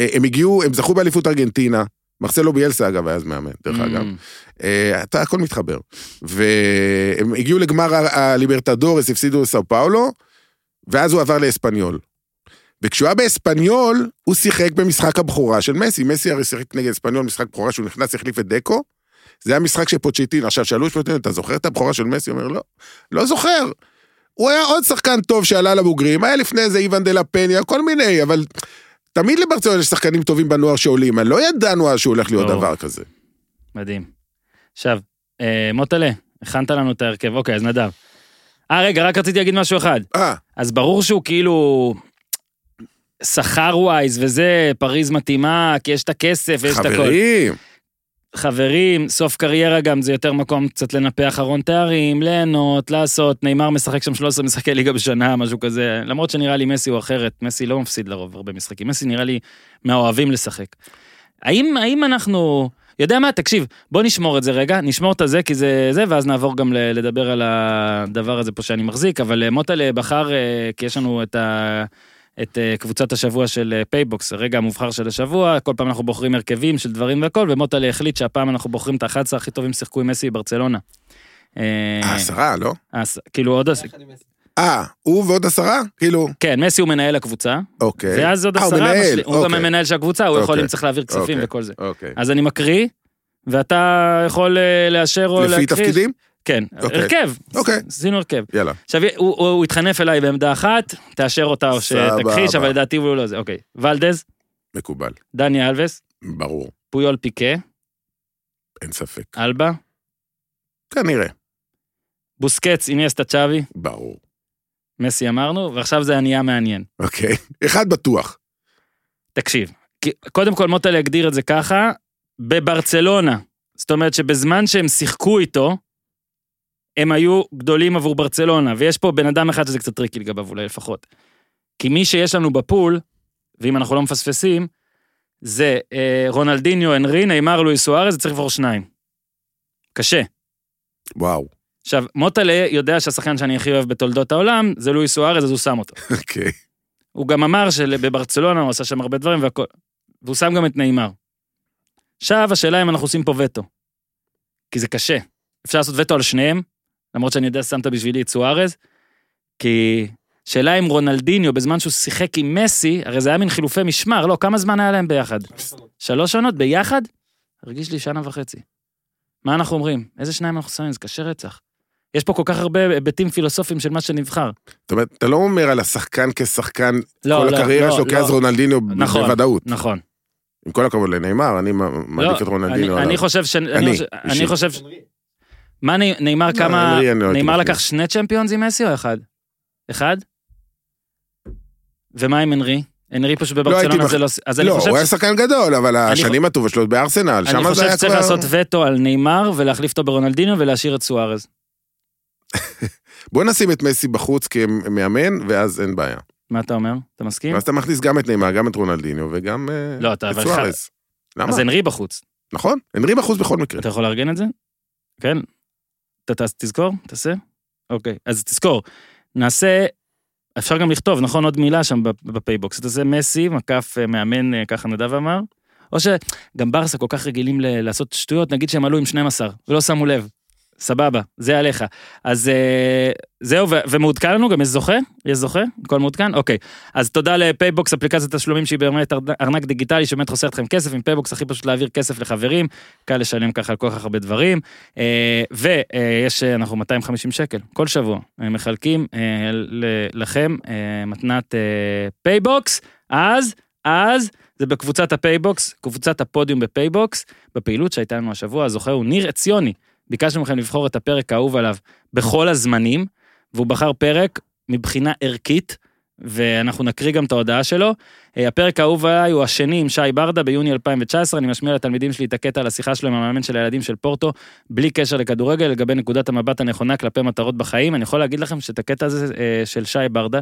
Speaker 3: אה, הם הגיעו, הם זכו באליפות ארגנטינה. מרסלו ביאלסה אגב היה אז מאמן, דרך אגב.
Speaker 1: אמ,
Speaker 3: אה, אתה הכל מתחבר. והם הגיעו לגמר הליברטדורס, הפסידו לסאו פאולו, ואז הוא עבר לאספניול. וכשהוא היה באספניול, הוא שיחק במשחק הבכורה של מסי. מסי הרי שיחק נגד אספניול, משחק בכורה שהוא נכנס, החליף את דקו. זה היה משחק של פוצ'טינו. עכשיו, שאלו את פוצ'טינו, אתה זוכר את הבכורה של מסי? הוא אומר, לא, לא זוכר. הוא היה עוד שחקן טוב שעלה לבוגרים, היה לפני זה איוון דה לה פניה, כל מיני, אבל תמיד לברצלונה יש שחקנים טובים בנוער שעולים, לא ידענו אז שהוא הולך להיות. דבר כזה.
Speaker 1: מדהים. עכשיו, אה, מוטלה, הכנת לנו את ההרכב, אוקיי, אז נדב. אה, רגע, רק רציתי להגיד משהו אחד.
Speaker 3: אה,
Speaker 1: אז ברור שהוא כאילו... שכר ווייז וזה, פריז מתאימה, כי יש את הכסף ויש את הכל.
Speaker 3: חברים,
Speaker 1: חברים, סוף קריירה גם זה יותר מקום קצת לנפח ארון תארים, ליהנות, לעשות, נאמר משחק שם 13 משחקי ליגה בשנה, משהו כזה, למרות שנראה לי מסי הוא אחרת, מסי לא מפסיד לרוב הרבה משחקים, מסי נראה לי מהאוהבים לשחק. האם, האם אנחנו, יודע מה, תקשיב, בוא נשמור את זה רגע, נשמור את הזה כי זה זה, ואז נעבור גם לדבר על הדבר הזה פה שאני מחזיק, אבל אה, מוטלה בחר, אה, כי יש לנו את ה... את אה, קבוצת השבוע של אה, PayBox, הרגע המובחר של השבוע, כל פעם אנחנו בוחרים הרכבים של דברים והכל, ומוטלה החליט שהפעם אנחנו בוחרים את ה-11 הכי טובים שיחקו עם מסי בברצלונה. אה,
Speaker 3: אה, עשרה, לא?
Speaker 1: כאילו עוד...
Speaker 3: אה, הוא ועוד עשרה? כאילו,
Speaker 1: כן, מסי הוא מנהל הקבוצה,
Speaker 3: אוקיי.
Speaker 1: ואז עוד
Speaker 3: אה, הוא
Speaker 1: עשרה,
Speaker 3: מנהל,
Speaker 1: הוא גם
Speaker 3: אוקיי.
Speaker 1: המנהל של הקבוצה, הוא יכול
Speaker 3: אוקיי.
Speaker 1: אם צריך להעביר כספים
Speaker 3: אוקיי.
Speaker 1: וכל זה.
Speaker 3: אוקיי.
Speaker 1: אז אני מקריא, ואתה יכול אה, לאשר או להקריא.
Speaker 3: לפי תפקידים?
Speaker 1: כן,
Speaker 3: אוקיי.
Speaker 1: הרכב.
Speaker 3: אוקיי.
Speaker 1: עשינו הרכב.
Speaker 3: יאללה.
Speaker 1: עכשיו, הוא- הוא הוא התחנף אליי בעמדה אחת, תאשר אותה או. שתכחיש, אבל לדעתי הוא לא זה. אוקיי. ולדז,
Speaker 3: מקובל.
Speaker 1: דני אלווס,
Speaker 3: ברור.
Speaker 1: פויול פיקה,
Speaker 3: אין ספק.
Speaker 1: אלבה,
Speaker 3: כנראה.
Speaker 1: בוסקטס, איניאסטה צ'אבי,
Speaker 3: ברור.
Speaker 1: מסי אמרנו, ועכשיו זה הנהיה מעניין.
Speaker 3: אוקיי. אחד בטוח.
Speaker 1: תקשיב, קודם כל מוטלה הגדיר את זה ככה, בברצלונה. זאת אומרת שבזמן שהם שיחקו איתו, הם היו גדולים עבור ברצלונה, ויש פה בן אדם אחד שזה קצת tricky לגביו אולי לפחות. כי מי שיש לנו ב pool, ואם אנחנו לא מפספסים, זה אה, רונלדיניו, הנרי, נאמר, לואי סוארז, זה צריך לבחור שניים. קשה.
Speaker 3: וואו,
Speaker 1: עכשיו, מוטלה יודע שהשחקן שאני הכי אוהב בתולדות העולם זה לואי סוארז, אז הוא שם אותו.
Speaker 3: אוקיי.
Speaker 1: הוא גם אמר שבברצלונה הוא עשה שם הרבה דברים והכל. והוא שם גם את נאמר. עכשיו השאלה אם אנחנו עושים פה וטו. כי זה קשה. אפשר לעשות וטו על שניהם, למרות שאני יודע ששמת בשבילי את סוארז. כי שאלה אם רונלדיניו בזמן שהוא שיחק עם מסי, הרי זה היה מין חילופי משמר, לא, כמה זמן היה להם ביחד? שלוש עונות ביחד? הרגיש לי שנה וחצי. מה אנחנו אומרים? איזה שניים אנחנו שמים? זה קשה רצח. יש פה כל כך הרבה היבטים פילוסופיים של מה שנבחר.
Speaker 3: זאת אומרת, אתה לא אומר על השחקן כשחקן,
Speaker 1: לא,
Speaker 3: כל
Speaker 1: לא,
Speaker 3: הקריירה
Speaker 1: לא,
Speaker 3: שלו
Speaker 1: לא.
Speaker 3: כאז רונלדיניו
Speaker 1: נכון,
Speaker 3: בוודאות.
Speaker 1: נכון.
Speaker 3: עם כל הכבוד לנאמר, אני מעדיף את
Speaker 1: לא,
Speaker 3: רונלדיניו.
Speaker 1: אני-. אני חושב ש... אני
Speaker 3: אני,
Speaker 1: אני. חושב... ש- מה נאמר
Speaker 3: לא,
Speaker 1: כמה...
Speaker 3: אני לא
Speaker 1: נאמר. לקח שני צ'מפיונס עם מסי או אחד? אחד? ומה עם הנרי? הנרי פשוט
Speaker 3: הייתי
Speaker 1: בברצלונה זה לא... אז אני
Speaker 3: לא,
Speaker 1: חושב
Speaker 3: הוא היה שחקן גדול, אבל השנים הטובות שלו בארסנל,
Speaker 1: אני
Speaker 3: שם זה
Speaker 1: חושב
Speaker 3: היה
Speaker 1: שצריך
Speaker 3: כבר...
Speaker 1: לעשות וטו על נאמר ולהחליף אותו ברונלדיניו ולהשאיר את סוארז. [LAUGHS]
Speaker 3: בוא נשים את מסי בחוץ כמאמן, ואז אין בעיה.
Speaker 1: מה אתה אומר? אתה מסכים?
Speaker 3: ואז אתה מכניס גם את נאמר, גם את רונלדיניו, וגם אה,
Speaker 1: לא, אתה
Speaker 3: את. סוארז. למה?
Speaker 1: אז הנרי בחוץ.
Speaker 3: נכון, הנרי בחוץ בכל מקרה.
Speaker 1: אתה יכול לארגן את זה? כן? אתה תזכור? תעשה? אוקיי, אז תזכור. נעשה, אפשר גם לכתוב, נכון? עוד מילה שם בפ- ב PayBox. תעשה מסי, מקף אה, מאמן, אה, ככה נדב אמר. או שגם ברסה כל כך רגילים לעשות שטויות, נגיד שהם עלו עם 12 ולא שמו לב. סבבה, זה עליך. אז אה, זהו, ומעודכן לנו, גם יש זוכה? יש זוכה? הכל מעודכן? אוקיי. אז תודה ל PayBox, אפליקציית תשלומים שהיא באמת ארנ- ארנק דיגיטלי שבאמת חוסך לכם כסף, עם PayBox הכי פשוט להעביר כסף לחברים, קל לשלם ככה על כל כך הרבה דברים. אה, ויש, אנחנו 250 שקל כל שבוע, אה, מחלקים אה, לכם אה, מתנת אה, PayBox, אז, אז, זה בקבוצת ה PayBox, קבוצת הפודיום ב PayBox, בפעילות שהייתה לנו השבוע, הזוכה הוא ניר עציוני. ביקשנו מכם לבחור את הפרק האהוב עליו בכל הזמנים, והוא בחר פרק מבחינה ערכית, ואנחנו נקריא גם את ההודעה שלו. אה, הפרק האהוב עליי הוא השני עם שי ברדה ביוני 2019, אני משמיע לתלמידים שלי את הקטע על השיחה שלו עם המאמן של הילדים של פורטו, בלי קשר לכדורגל, לגבי נקודת המבט הנכונה כלפי מטרות בחיים. אני יכול להגיד לכם שאת הקטע הזה אה, של שי ברדה,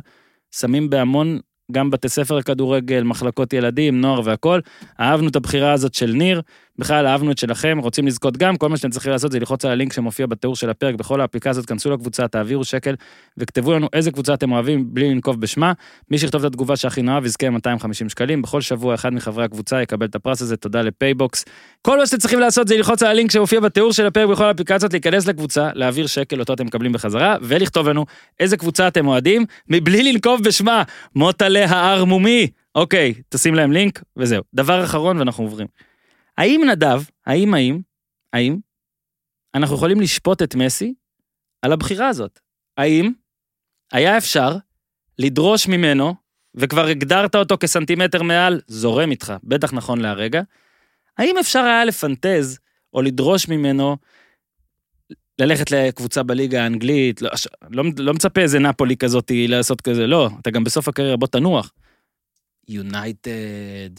Speaker 1: שמים בהמון, גם בתי ספר לכדורגל, מחלקות ילדים, נוער והכל. אהבנו את הבחירה הזאת של ניר, בכלל אהבנו את שלכם, רוצים לזכות גם, כל מה שאתם צריכים לעשות זה ללחוץ על הלינק שמופיע בתיאור של הפרק בכל האפליקציות, כנסו לקבוצה, תעבירו שקל וכתבו לנו איזה קבוצה אתם אוהדים בלי לנקוב בשמה. מי שיכתוב את התגובה שהכי נאהב יזכה 250 שקלים. בכל שבוע אחד מחברי הקבוצה יקבל את הפרס הזה, תודה ל PayBox. כל מה שאתם צריכים לעשות זה ללחוץ על הלינק שמופיע בתיאור של הפרק בכל האפליקציות, להיכנס לקבוצה, להעביר שקל אותו אתם מקבלים בחזרה, ולכתוב לנו איזה קבוצה אתם אוהדים, מבלי לנקוב בשמה, מוטלה הערמומי. אוקיי, תשים להם לינק, וזהו. דבר אחרון ואנחנו עוברים. האם נדב, האם, האם, האם, אנחנו יכולים לשפוט את מסי על הבחירה הזאת? האם היה אפשר לדרוש ממנו, וכבר הגדרת אותו כסנטימטר מעל, זורם איתך, בטח נכון להרגע, האם אפשר היה לפנטז או לדרוש ממנו ללכת לקבוצה בליגה האנגלית, לא, לא, לא מצפה איזה נפולי כזאת לעשות כזה, לא, אתה גם בסוף הקריירה, בוא תנוח. יונייטד,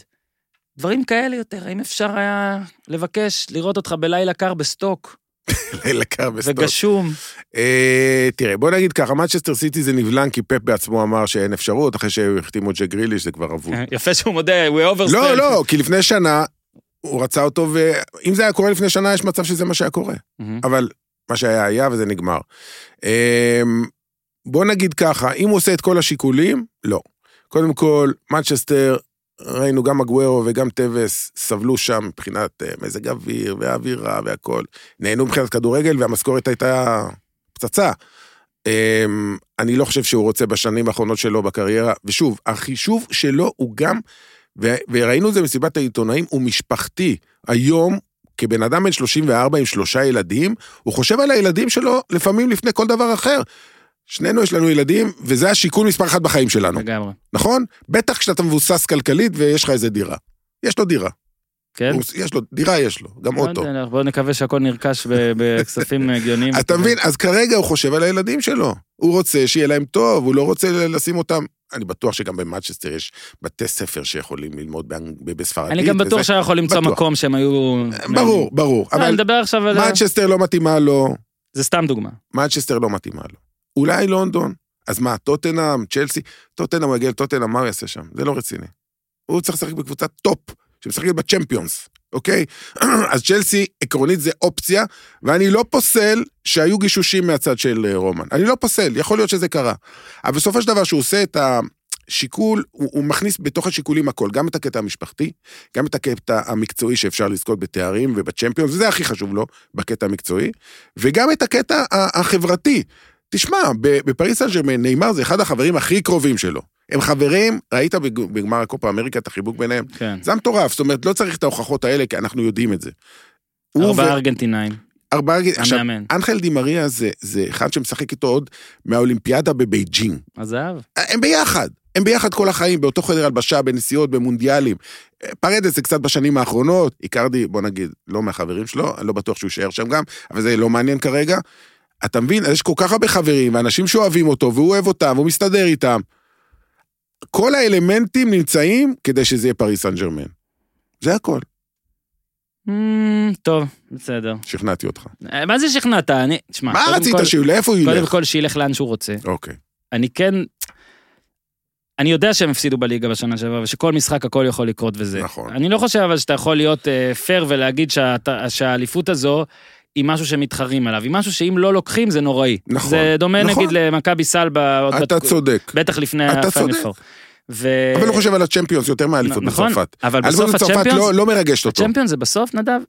Speaker 1: דברים כאלה יותר, האם אפשר היה לבקש לראות אותך בלילה קר בסטוק, [LAUGHS]
Speaker 3: לילה קר בסטוק.
Speaker 1: וגשום?
Speaker 3: אה, תראה, בוא נגיד ככה, מנצ'סטר סיטי זה נבלם כי פפ בעצמו אמר שאין אפשרות, אחרי שהחתימו את ג'ק גריליש זה כבר אבוד.
Speaker 1: יפה שהוא מודה, we overspent.
Speaker 3: לא, לא, כי לפני שנה הוא רצה אותו, ואם זה היה קורה לפני שנה, יש מצב שזה מה שהיה קורה. אבל מה שהיה היה וזה נגמר. אמ, בוא נגיד ככה, אם הוא עושה את כל השיקולים, לא. קודם כל, מנצ'סטר, ראינו גם אגוורו וגם טווס סבלו שם מבחינת אה, מזג אוויר והאווירה והכל. נהנו מבחינת כדורגל והמשכורת הייתה פצצה. אמ, אני לא חושב שהוא רוצה בשנים האחרונות שלו בקריירה, ושוב, החישוב שלו הוא גם, וראינו את זה במסיבת העיתונאים, הוא משפחתי. היום, כבן אדם בן 34 עם שלושה ילדים, הוא חושב על הילדים שלו לפעמים לפני כל דבר אחר. שנינו יש לנו ילדים, וזה השיקול מספר אחת בחיים שלנו,
Speaker 1: לגמרי.
Speaker 3: נכון? בטח כשאתה מבוסס כלכלית ויש לך איזה דירה. יש לו דירה.
Speaker 1: כן?
Speaker 3: הוא- יש לו, דירה יש לו, גם
Speaker 1: לא
Speaker 3: אוטו.
Speaker 1: יודע, בוא נקווה שהכל נרכש [LAUGHS] בכספים הגיוניים.
Speaker 3: אתה מבין? אז כרגע הוא חושב על הילדים שלו. הוא רוצה שיהיה להם טוב, הוא לא רוצה לשים אותם... אני בטוח שגם במאצ'סטר יש בתי ספר שיכולים ללמוד בספרדית.
Speaker 1: אני גם בטוח שהיה יכול למצוא. מקום שהם היו...
Speaker 3: ברור, ברור.
Speaker 1: אבל... אני
Speaker 3: אבל. מנצ'סטר לא מתאימה לו,
Speaker 1: זה סתם דוגמה.
Speaker 3: מנצ'סטר לא מתאימה לו. אולי לונדון. אז מה, טוטנאם, צ'לסי? טוטנאם, הוא יגיע לטוטנאם, מה הוא יעשה שם? זה לא רציני. הוא צריך לשחק בקבוצת top, שמשחקת ב Champions, אוקיי? [CLEARS THROAT] אז צ'לסי, עקרונית זה אופציה, ואני לא פוסל שהיו גישושים מהצד של אה, רומן. אני לא פוסל, יכול להיות שזה קרה. אבל בסופו של דבר, שהוא עושה את השיקול, הוא, הוא מכניס בתוך השיקולים הכל, גם את הקטע המשפחתי, גם את הקטע המקצועי שאפשר לזכות בתארים וב Champions, וזה הכי חשוב לו, בקטע המקצועי, וגם את הקטע ה- החברתי. תשמע, בפריס סן ג'רמן, ניימאר זה אחד החברים הכי קרובים שלו. הם חברים, ראית בג- בגמר הקופה אמריקה את החיבוק ביניהם?
Speaker 1: כן.
Speaker 3: זה מטורף, זאת אומרת, לא צריך את ההוכחות האלה, כי אנחנו יודעים את זה.
Speaker 1: ארבעה ארגנטינאים.
Speaker 3: ארבעה... עכשיו,
Speaker 1: המאמן.
Speaker 3: אנחל די מריה זה, זה אחד שמשחק איתו עוד מהאולימפיאדה בבייג'ינג.
Speaker 1: הזהב.
Speaker 3: הם ביחד, הם ביחד כל החיים, באותו חדר הלבשה, בנסיעות, במונדיאלים. פרדס זה קצת בשנים האחרונות, איקרדי, בוא נגיד, לא מהחברים שלו, אני לא בטוח שהוא יישאר שם גם, אבל זה לא מעניין כרגע. אתה מבין, יש כל כך הרבה חברים, ואנשים שאוהבים אותו, והוא אוהב אותם, והוא מסתדר איתם. כל האלמנטים נמצאים כדי שזה יהיה פריס סן ג'רמן. זה הכל,
Speaker 1: אמ, טוב, בסדר.
Speaker 3: שכנעתי אותך.
Speaker 1: אה, מה זה שכנעת? אני... תשמע,
Speaker 3: מה
Speaker 1: קודם
Speaker 3: רצית
Speaker 1: כל-
Speaker 3: שהוא, לאיפה הוא
Speaker 1: קודם
Speaker 3: ילך?
Speaker 1: כל שילך לאן שהוא רוצה.
Speaker 3: אוקיי.
Speaker 1: אני כן... אני יודע שהם הפסידו בליגה בשנה שעברה, ושכל משחק הכל יכול לקרות וזה.
Speaker 3: נכון.
Speaker 1: אני לא חושב אבל שאתה יכול להיות אה, פייר ולהגיד שהאליפות הזו היא משהו שמתחרים עליו. היא משהו שאם לא לוקחים זה נוראי.
Speaker 3: נכון,
Speaker 1: זה דומה
Speaker 3: נכון.
Speaker 1: נגיד למכבי סל בעוד
Speaker 3: אתה
Speaker 1: בת-
Speaker 3: צודק.
Speaker 1: בטח לפני
Speaker 3: אתה
Speaker 1: ה final
Speaker 3: צודק.
Speaker 1: four. ו...
Speaker 3: אבל הוא חושב על ה Champions יותר מהאליפות
Speaker 1: נכון,
Speaker 3: בצרפת.
Speaker 1: אבל בסוף
Speaker 3: בצרפת
Speaker 1: ה Champions,
Speaker 3: לא- לא מרגשת אותו.
Speaker 1: ה Champions זה בסוף, נדב,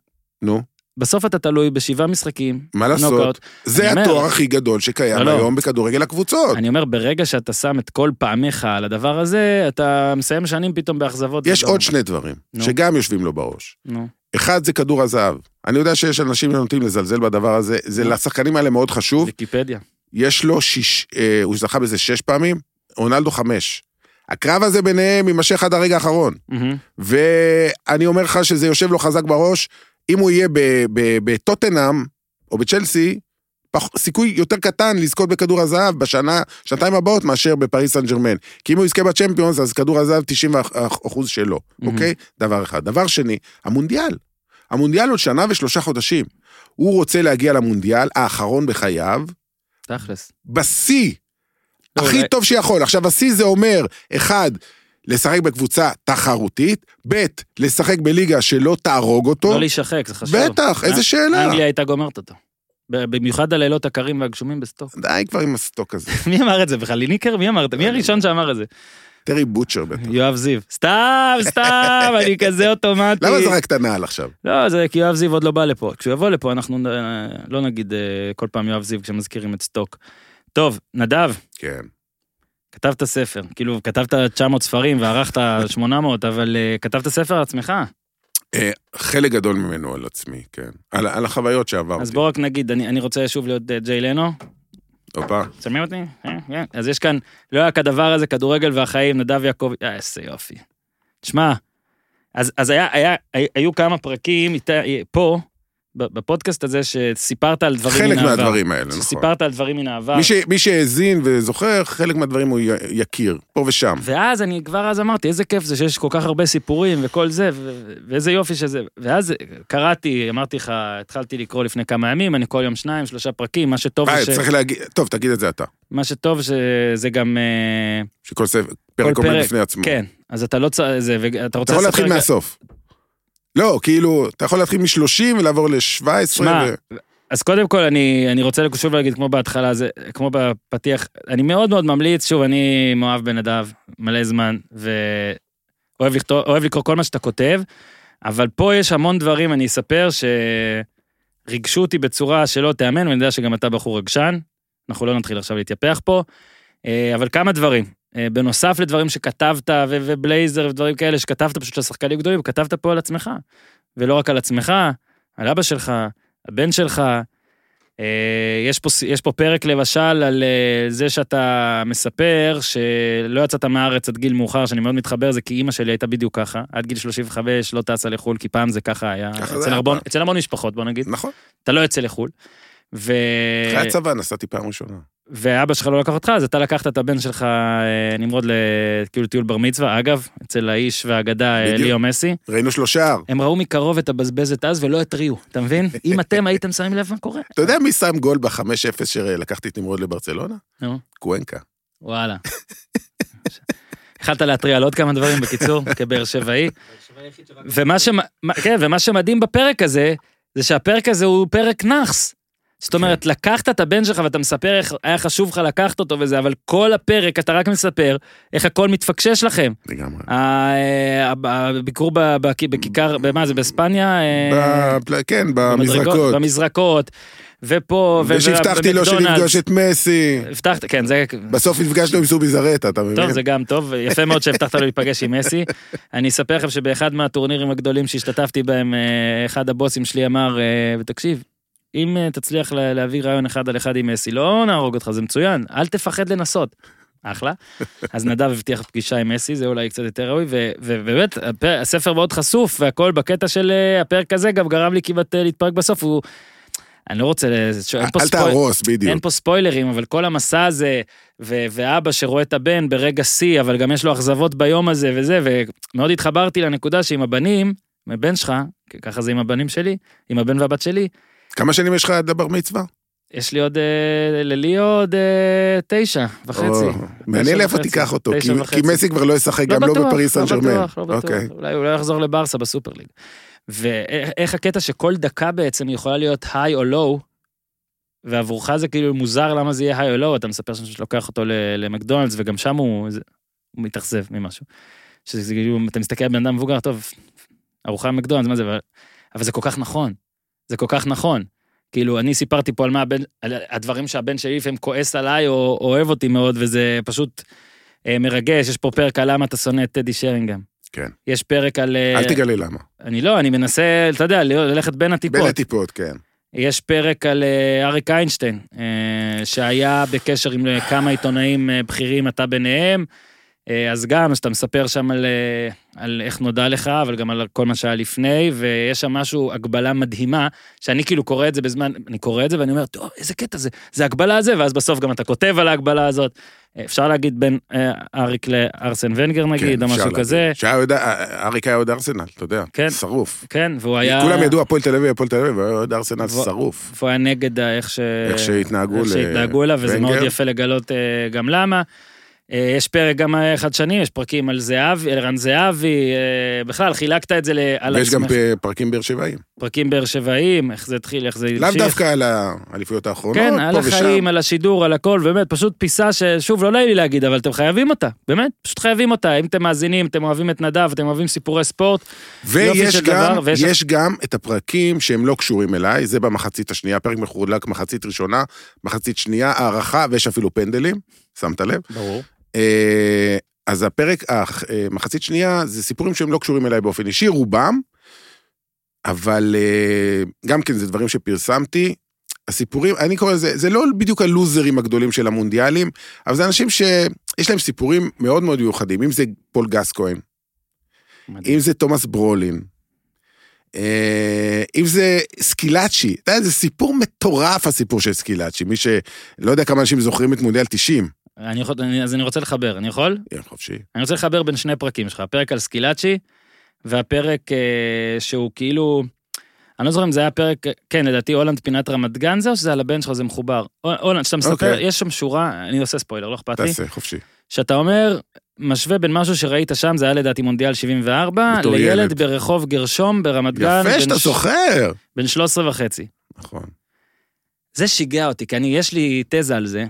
Speaker 3: נו,
Speaker 1: בסוף אתה תלוי בשבעה משחקים.
Speaker 3: מה לעשות? זה
Speaker 1: אומר-
Speaker 3: התואר הכי גדול שקיים
Speaker 1: לא, לא.
Speaker 3: היום בכדורגל הקבוצות.
Speaker 1: אני אומר, ברגע שאתה שם את כל פעמיך על הדבר הזה, אתה מסיים שנים פתאום באכזבות.
Speaker 3: יש
Speaker 1: גדול.
Speaker 3: עוד שני דברים
Speaker 1: נו.
Speaker 3: שגם יושבים לו בראש.
Speaker 1: נו,
Speaker 3: אחד זה כדור הזהב. אני יודע שיש אנשים שנוטים לזלזל בדבר הזה, זה
Speaker 1: נו.
Speaker 3: לשחקנים האלה מאוד חשוב.
Speaker 1: ויקיפדיה.
Speaker 3: יש לו שיש, אה, הוא זכה בזה שש פעמים, רונלדו חמש. הקרב הזה ביניהם יימשך עד הרגע האחרון.
Speaker 1: מהמם.
Speaker 3: ואני אומר לך שזה יושב לו חזק בראש, אם הוא יהיה בטוטנאם או בצ'לסי, סיכוי יותר קטן לזכות בכדור הזהב בשנה, שנתיים הבאות מאשר בפריס סן ג'רמן. כי אם הוא יזכה בצ'מפיונס, אז כדור הזהב 90% שלו,
Speaker 1: מהמם.
Speaker 3: אוקיי? דבר אחד. דבר שני, המונדיאל. המונדיאל עוד שנה ושלושה חודשים. הוא רוצה להגיע למונדיאל האחרון בחייו,
Speaker 1: תכלס.
Speaker 3: בשיא,
Speaker 1: לא,
Speaker 3: הכי
Speaker 1: אולי-
Speaker 3: טוב שיכול. עכשיו, השיא זה אומר, אחד, לשחק בקבוצה תחרותית, ב', לשחק בליגה שלא תהרוג אותו.
Speaker 1: לא להישחק, זה חשוב.
Speaker 3: בטח, איזה? שאלה.
Speaker 1: אנגליה הייתה גומרת אותו. במיוחד הלילות הקרים והגשומים בסטוק.
Speaker 3: די כבר עם הסטוק הזה. [LAUGHS]
Speaker 1: מי אמר את זה בכלל? ליניקר? מי אמר את זה? מי הראשון שאמר את זה?
Speaker 3: טרי בוטשר בטח.
Speaker 1: יואב זיו. סתם, סתם, אני [LAUGHS] כזה אוטומטי.
Speaker 3: למה זרקת נעל עכשיו?
Speaker 1: לא, זה כי יואב זיו עוד לא בא לפה. כשהוא יבוא לפה, אנחנו אה, לא נגיד אה, כל פעם יואב זיו כשמזכירים את סטוק. טוב, נדב,
Speaker 3: כן.
Speaker 1: כתבת ספר. כאילו, כתבת 900 ספרים וערכת 800, אבל אה, כתבת ספר על עצמך.
Speaker 3: אה, חלק גדול ממנו על עצמי, כן. על, על החוויות שעברתי.
Speaker 1: אז בוא רק נגיד, אני אני רוצה שוב להיות אה, ג'יי לנו.
Speaker 3: הופה.
Speaker 1: שומעים אותי? אה, כן. אז יש כאן, לא היה כדבר הזה, כדורגל והחיים, נדב יעקב, אה, איזה יופי. תשמע, אז, אז היה, היה, היו כמה פרקים איתה, פה, בפודקאסט הזה, שסיפרת על דברים
Speaker 3: חלק
Speaker 1: מן העבר.
Speaker 3: מהדברים האלה, נכון.
Speaker 1: שסיפרת על דברים מן העבר.
Speaker 3: מי, ש, מי שהאזין וזוכר, חלק מהדברים הוא י, יכיר, פה ושם.
Speaker 1: ואז אני כבר אז אמרתי, איזה כיף זה שיש כל כך הרבה סיפורים וכל זה, ו- ואיזה יופי שזה. ואז קראתי, אמרתי לך, התחלתי לקרוא לפני כמה ימים, אני כל יום שניים, שלושה פרקים, מה שטוב
Speaker 3: אה,
Speaker 1: זה ש...
Speaker 3: צריך להגיד, טוב, תגיד את זה אתה.
Speaker 1: מה שטוב שזה גם... אה,
Speaker 3: שכל ספר, פרק עומד בפני עצמו.
Speaker 1: כן, אז אתה לא צריך...
Speaker 3: אתה
Speaker 1: רוצה
Speaker 3: יכול. להתחיל מהסוף. לא, כאילו, אתה יכול להתחיל מ-30 ולעבור ל-17.
Speaker 1: שמע,
Speaker 3: ו...
Speaker 1: אז קודם כל, אני, אני רוצה שוב להגיד, כמו בהתחלה, זה, כמו בפתיח, אני מאוד מאוד ממליץ, שוב, אני מאוהב בנדב מלא זמן, ואוהב לכתוב, אוהב לקרוא כל מה שאתה כותב, אבל פה יש המון דברים, אני אספר, שריגשו אותי בצורה שלא תיאמן, ואני יודע שגם אתה בחור רגשן, אנחנו לא נתחיל עכשיו להתייפח פה, אה, אבל כמה דברים. אה, בנוסף לדברים שכתבת, ו- ובלייזר ודברים כאלה, שכתבת פשוט לשחקנים גדולים, כתבת פה על עצמך. ולא רק על עצמך, על אבא שלך, הבן שלך, אה, יש פה, יש פה פרק למשל על אה, זה שאתה מספר שלא יצאת מהארץ עד גיל מאוחר, שאני מאוד מתחבר, זה כי אימא שלי הייתה בדיוק ככה, עד גיל 35 לא טסה לחו"ל, כי פעם זה ככה היה, אצל,
Speaker 3: פעם.
Speaker 1: אצל המון משפחות בוא נגיד,
Speaker 3: נכון.
Speaker 1: אתה לא יוצא לחו"ל. ו...
Speaker 3: אחרי הצבא נסעתי פעם ראשונה.
Speaker 1: ואבא שלך לא לקח אותך, אז אתה לקחת את הבן שלך, אה, נמרוד, כאילו טיול בר מצווה, אגב, אצל האיש והאגדה אה. ליאו מסי.
Speaker 3: ראינו שלו שער.
Speaker 1: הם ראו מקרוב את הבזבזת אז ולא התריעו, אתה מבין? [LAUGHS] אם אתם הייתם שמים לב מה קורה.
Speaker 3: אתה יודע מי שם גול ב-5-0 שלקחתי את נמרוד לברצלונה?
Speaker 1: נו,
Speaker 3: קוונקה.
Speaker 1: וואלה. יכלת להתריע על עוד כמה דברים, בקיצור, [LAUGHS] כבאר שבעי. כן, ומה שמדהים בפרק הזה, זה שהפרק הזה הוא פרק נאחס. זאת אומרת, לקחת את הבן שלך ואתה מספר איך היה חשוב לך לקחת אותו וזה, אבל כל הפרק אתה רק מספר איך הכל מתפקשש לכם.
Speaker 3: לגמרי.
Speaker 1: ה- הביקור בכיכר, במה זה, באספניה? אה,
Speaker 3: כן, במזרקות.
Speaker 1: במזרקות, ופה,
Speaker 3: ושהבטחתי לו. שנפגוש את מסי.
Speaker 1: הבטחת, כן, זה...
Speaker 3: בסוף נפגשנו עם סובי זרטה, אתה מבין?
Speaker 1: טוב, זה גם טוב, יפה מאוד שהבטחת לו להיפגש עם מסי. אני אספר לכם שבאחד מהטורנירים הגדולים שהשתתפתי בהם, אה, אחד הבוסים שלי אמר, אה, ותקשיב, אם אה, תצליח לה- להביא רעיון אחד על אחד עם מסי, לא נהרוג אותך, זה מצוין, אל תפחד לנסות. אחלה. [LAUGHS] אז נדב הבטיח פגישה עם מסי, זה אולי קצת יותר ראוי, ובאמת, הספר מאוד חשוף, והכל בקטע של אה, הפרק הזה גם גרם לי כמעט אה, להתפרק בסוף, הוא... אני לא רוצה, אין פה
Speaker 3: אל
Speaker 1: ספויל-
Speaker 3: תהרוס, בדיוק.
Speaker 1: אין פה ספוילרים, אבל כל המסע הזה, ו- ואבא שרואה את הבן ברגע שיא, אבל גם יש לו אכזבות ביום הזה וזה, ומאוד התחברתי לנקודה שעם הבנים, עם הבן שלך, ככה זה עם הבנים שלי, עם הבן והבת שלי,
Speaker 3: כמה שנים יש לך עד הבר מצווה?
Speaker 1: יש לי עוד, אה, לליאו עוד אה, תשע וחצי.
Speaker 3: מעניין לאיפה תיקח אותו, כי- מסי כבר לא ישחק
Speaker 1: לא
Speaker 3: גם לא בפריס סן
Speaker 1: לא
Speaker 3: ג'רמן.
Speaker 1: בטוח, לא בטוח,
Speaker 3: אוקיי.
Speaker 1: אולי הוא לא יחזור לברסה בסופר ליג. ואיך הקטע שכל דקה בעצם יכולה להיות היי או לואו, ועבורך זה כאילו מוזר למה זה יהיה היי או לואו, אתה מספר שלוקח אותו למקדונלדס, וגם שם הוא, מתאכזב ממשהו. שזה כאילו, אתה מסתכל על בן אדם מבוגר, טוב, ארוחה במקדונלדס, מה זה, אבל זה כל כך נכון. זה כל כך נכון. כאילו, אני סיפרתי פה על מה הבן, על הדברים שהבן שלי לפעמים כועס עליי או, או אוהב אותי מאוד, וזה פשוט אה, מרגש. יש פה פרק על למה אתה שונא את טדי שרינגהם.
Speaker 3: כן.
Speaker 1: יש פרק על... אה,
Speaker 3: אל תגלה למה.
Speaker 1: אני לא, אני מנסה, אתה יודע, ללכת בין הטיפות.
Speaker 3: בין הטיפות, כן.
Speaker 1: יש פרק על אה, אריק איינשטיין, אה, שהיה בקשר עם אה, כמה עיתונאים בכירים, אתה ביניהם. אה, אז גם, שאתה מספר שם על, אה, על איך נודע לך, אבל גם על כל מה שהיה לפני, ויש שם משהו, הגבלה מדהימה, שאני כאילו קורא את זה בזמן, אני קורא את זה ואני אומר, טוב, איזה קטע זה, זה הגבלה הזה, ואז בסוף גם אתה כותב על ההגבלה הזאת. אה, אפשר להגיד בין אריק לארסן ונגר נגיד,
Speaker 3: כן,
Speaker 1: או משהו. כזה.
Speaker 3: שהיה עוד, אריק היה עוד ארסנל, אתה יודע.
Speaker 1: כן.
Speaker 3: שרוף.
Speaker 1: כן, והוא היה...
Speaker 3: כולם ידעו הפועל תל אביב, הפועל תל אביב, והוא היה עוד ארסנל
Speaker 1: ו-
Speaker 3: שרוף.
Speaker 1: והוא היה נגד איך ש...
Speaker 3: איך שהתנהגו
Speaker 1: איך
Speaker 3: ל-
Speaker 1: שהתנהגו אליו, וזה. מאוד יפה לגלות גם למה. אה, יש פרק גם אה, חדשני, יש פרקים על זהבי, על ערן זהבי, אה, בכלל, חילקת את זה ל- על
Speaker 3: ויש גם פרקים באר שבעים.
Speaker 1: פרקים באר שבעים, איך זה התחיל, איך זה
Speaker 3: לאו
Speaker 1: המשיך.
Speaker 3: דווקא על האליפויות האחרונות,
Speaker 1: כן, על
Speaker 3: פה ושם.
Speaker 1: החיים, על השידור, על הכל, באמת, פשוט פיסה ששוב, לא נעים לי להגיד, אבל אתם חייבים אותה, באמת, פשוט חייבים אותה. אם אתם מאזינים, אתם אוהבים את נדב, אתם אוהבים סיפורי ספורט,
Speaker 3: ויש גם,
Speaker 1: דבר, ויש-
Speaker 3: יש גם את הפרקים שהם לא קשורים אליי, זה במחצית השנייה, פרק מחולק מחצית ראשונה, מחצית שנייה, הערכה, ויש אפילו פנדלים, שמת לב?
Speaker 1: ברור.
Speaker 3: אה, אז הפרק, המחצית שנייה, זה סיפורים שהם לא קשורים אליי באופן אישי, רובם, אבל אה, גם כן, זה דברים שפרסמתי. הסיפורים, אני קורא לזה, זה לא בדיוק הלוזרים הגדולים של המונדיאלים, אבל זה אנשים שיש להם סיפורים מאוד מאוד מיוחדים, אם זה פול גסקוין, אם זה תומאס ברולין, אה, אם זה סקילאצ'י, אתה יודע, זה סיפור מטורף הסיפור של סקילאצ'י, מי שלא יודע כמה אנשים זוכרים את מונדיאל 90.
Speaker 1: אני יכול, אני- אז אני רוצה לחבר, אני יכול?
Speaker 3: כן, חופשי.
Speaker 1: אני רוצה לחבר בין שני פרקים שלך, הפרק על סקילאצ'י, והפרק אה, שהוא כאילו, אני לא זוכר אם זה היה פרק, כן, לדעתי הולנד פינת רמת גן זה, או שזה על הבן שלך זה מחובר? הולנד, שאתה מספר,
Speaker 3: אוקיי.
Speaker 1: יש שם שורה, אני עושה ספוילר, לא אכפת לי,
Speaker 3: תעשה, חופשי.
Speaker 1: שאתה אומר, משווה בין משהו שראית שם, זה היה לדעתי מונדיאל 74,
Speaker 3: בתור
Speaker 1: לילד
Speaker 3: ילד.
Speaker 1: ברחוב גרשום ברמת גן,
Speaker 3: יפה שאתה זוכר.
Speaker 1: בן 13 וחצי.
Speaker 3: נכון.
Speaker 1: זה שיגע אותי, כי אני, יש לי תזה על זה.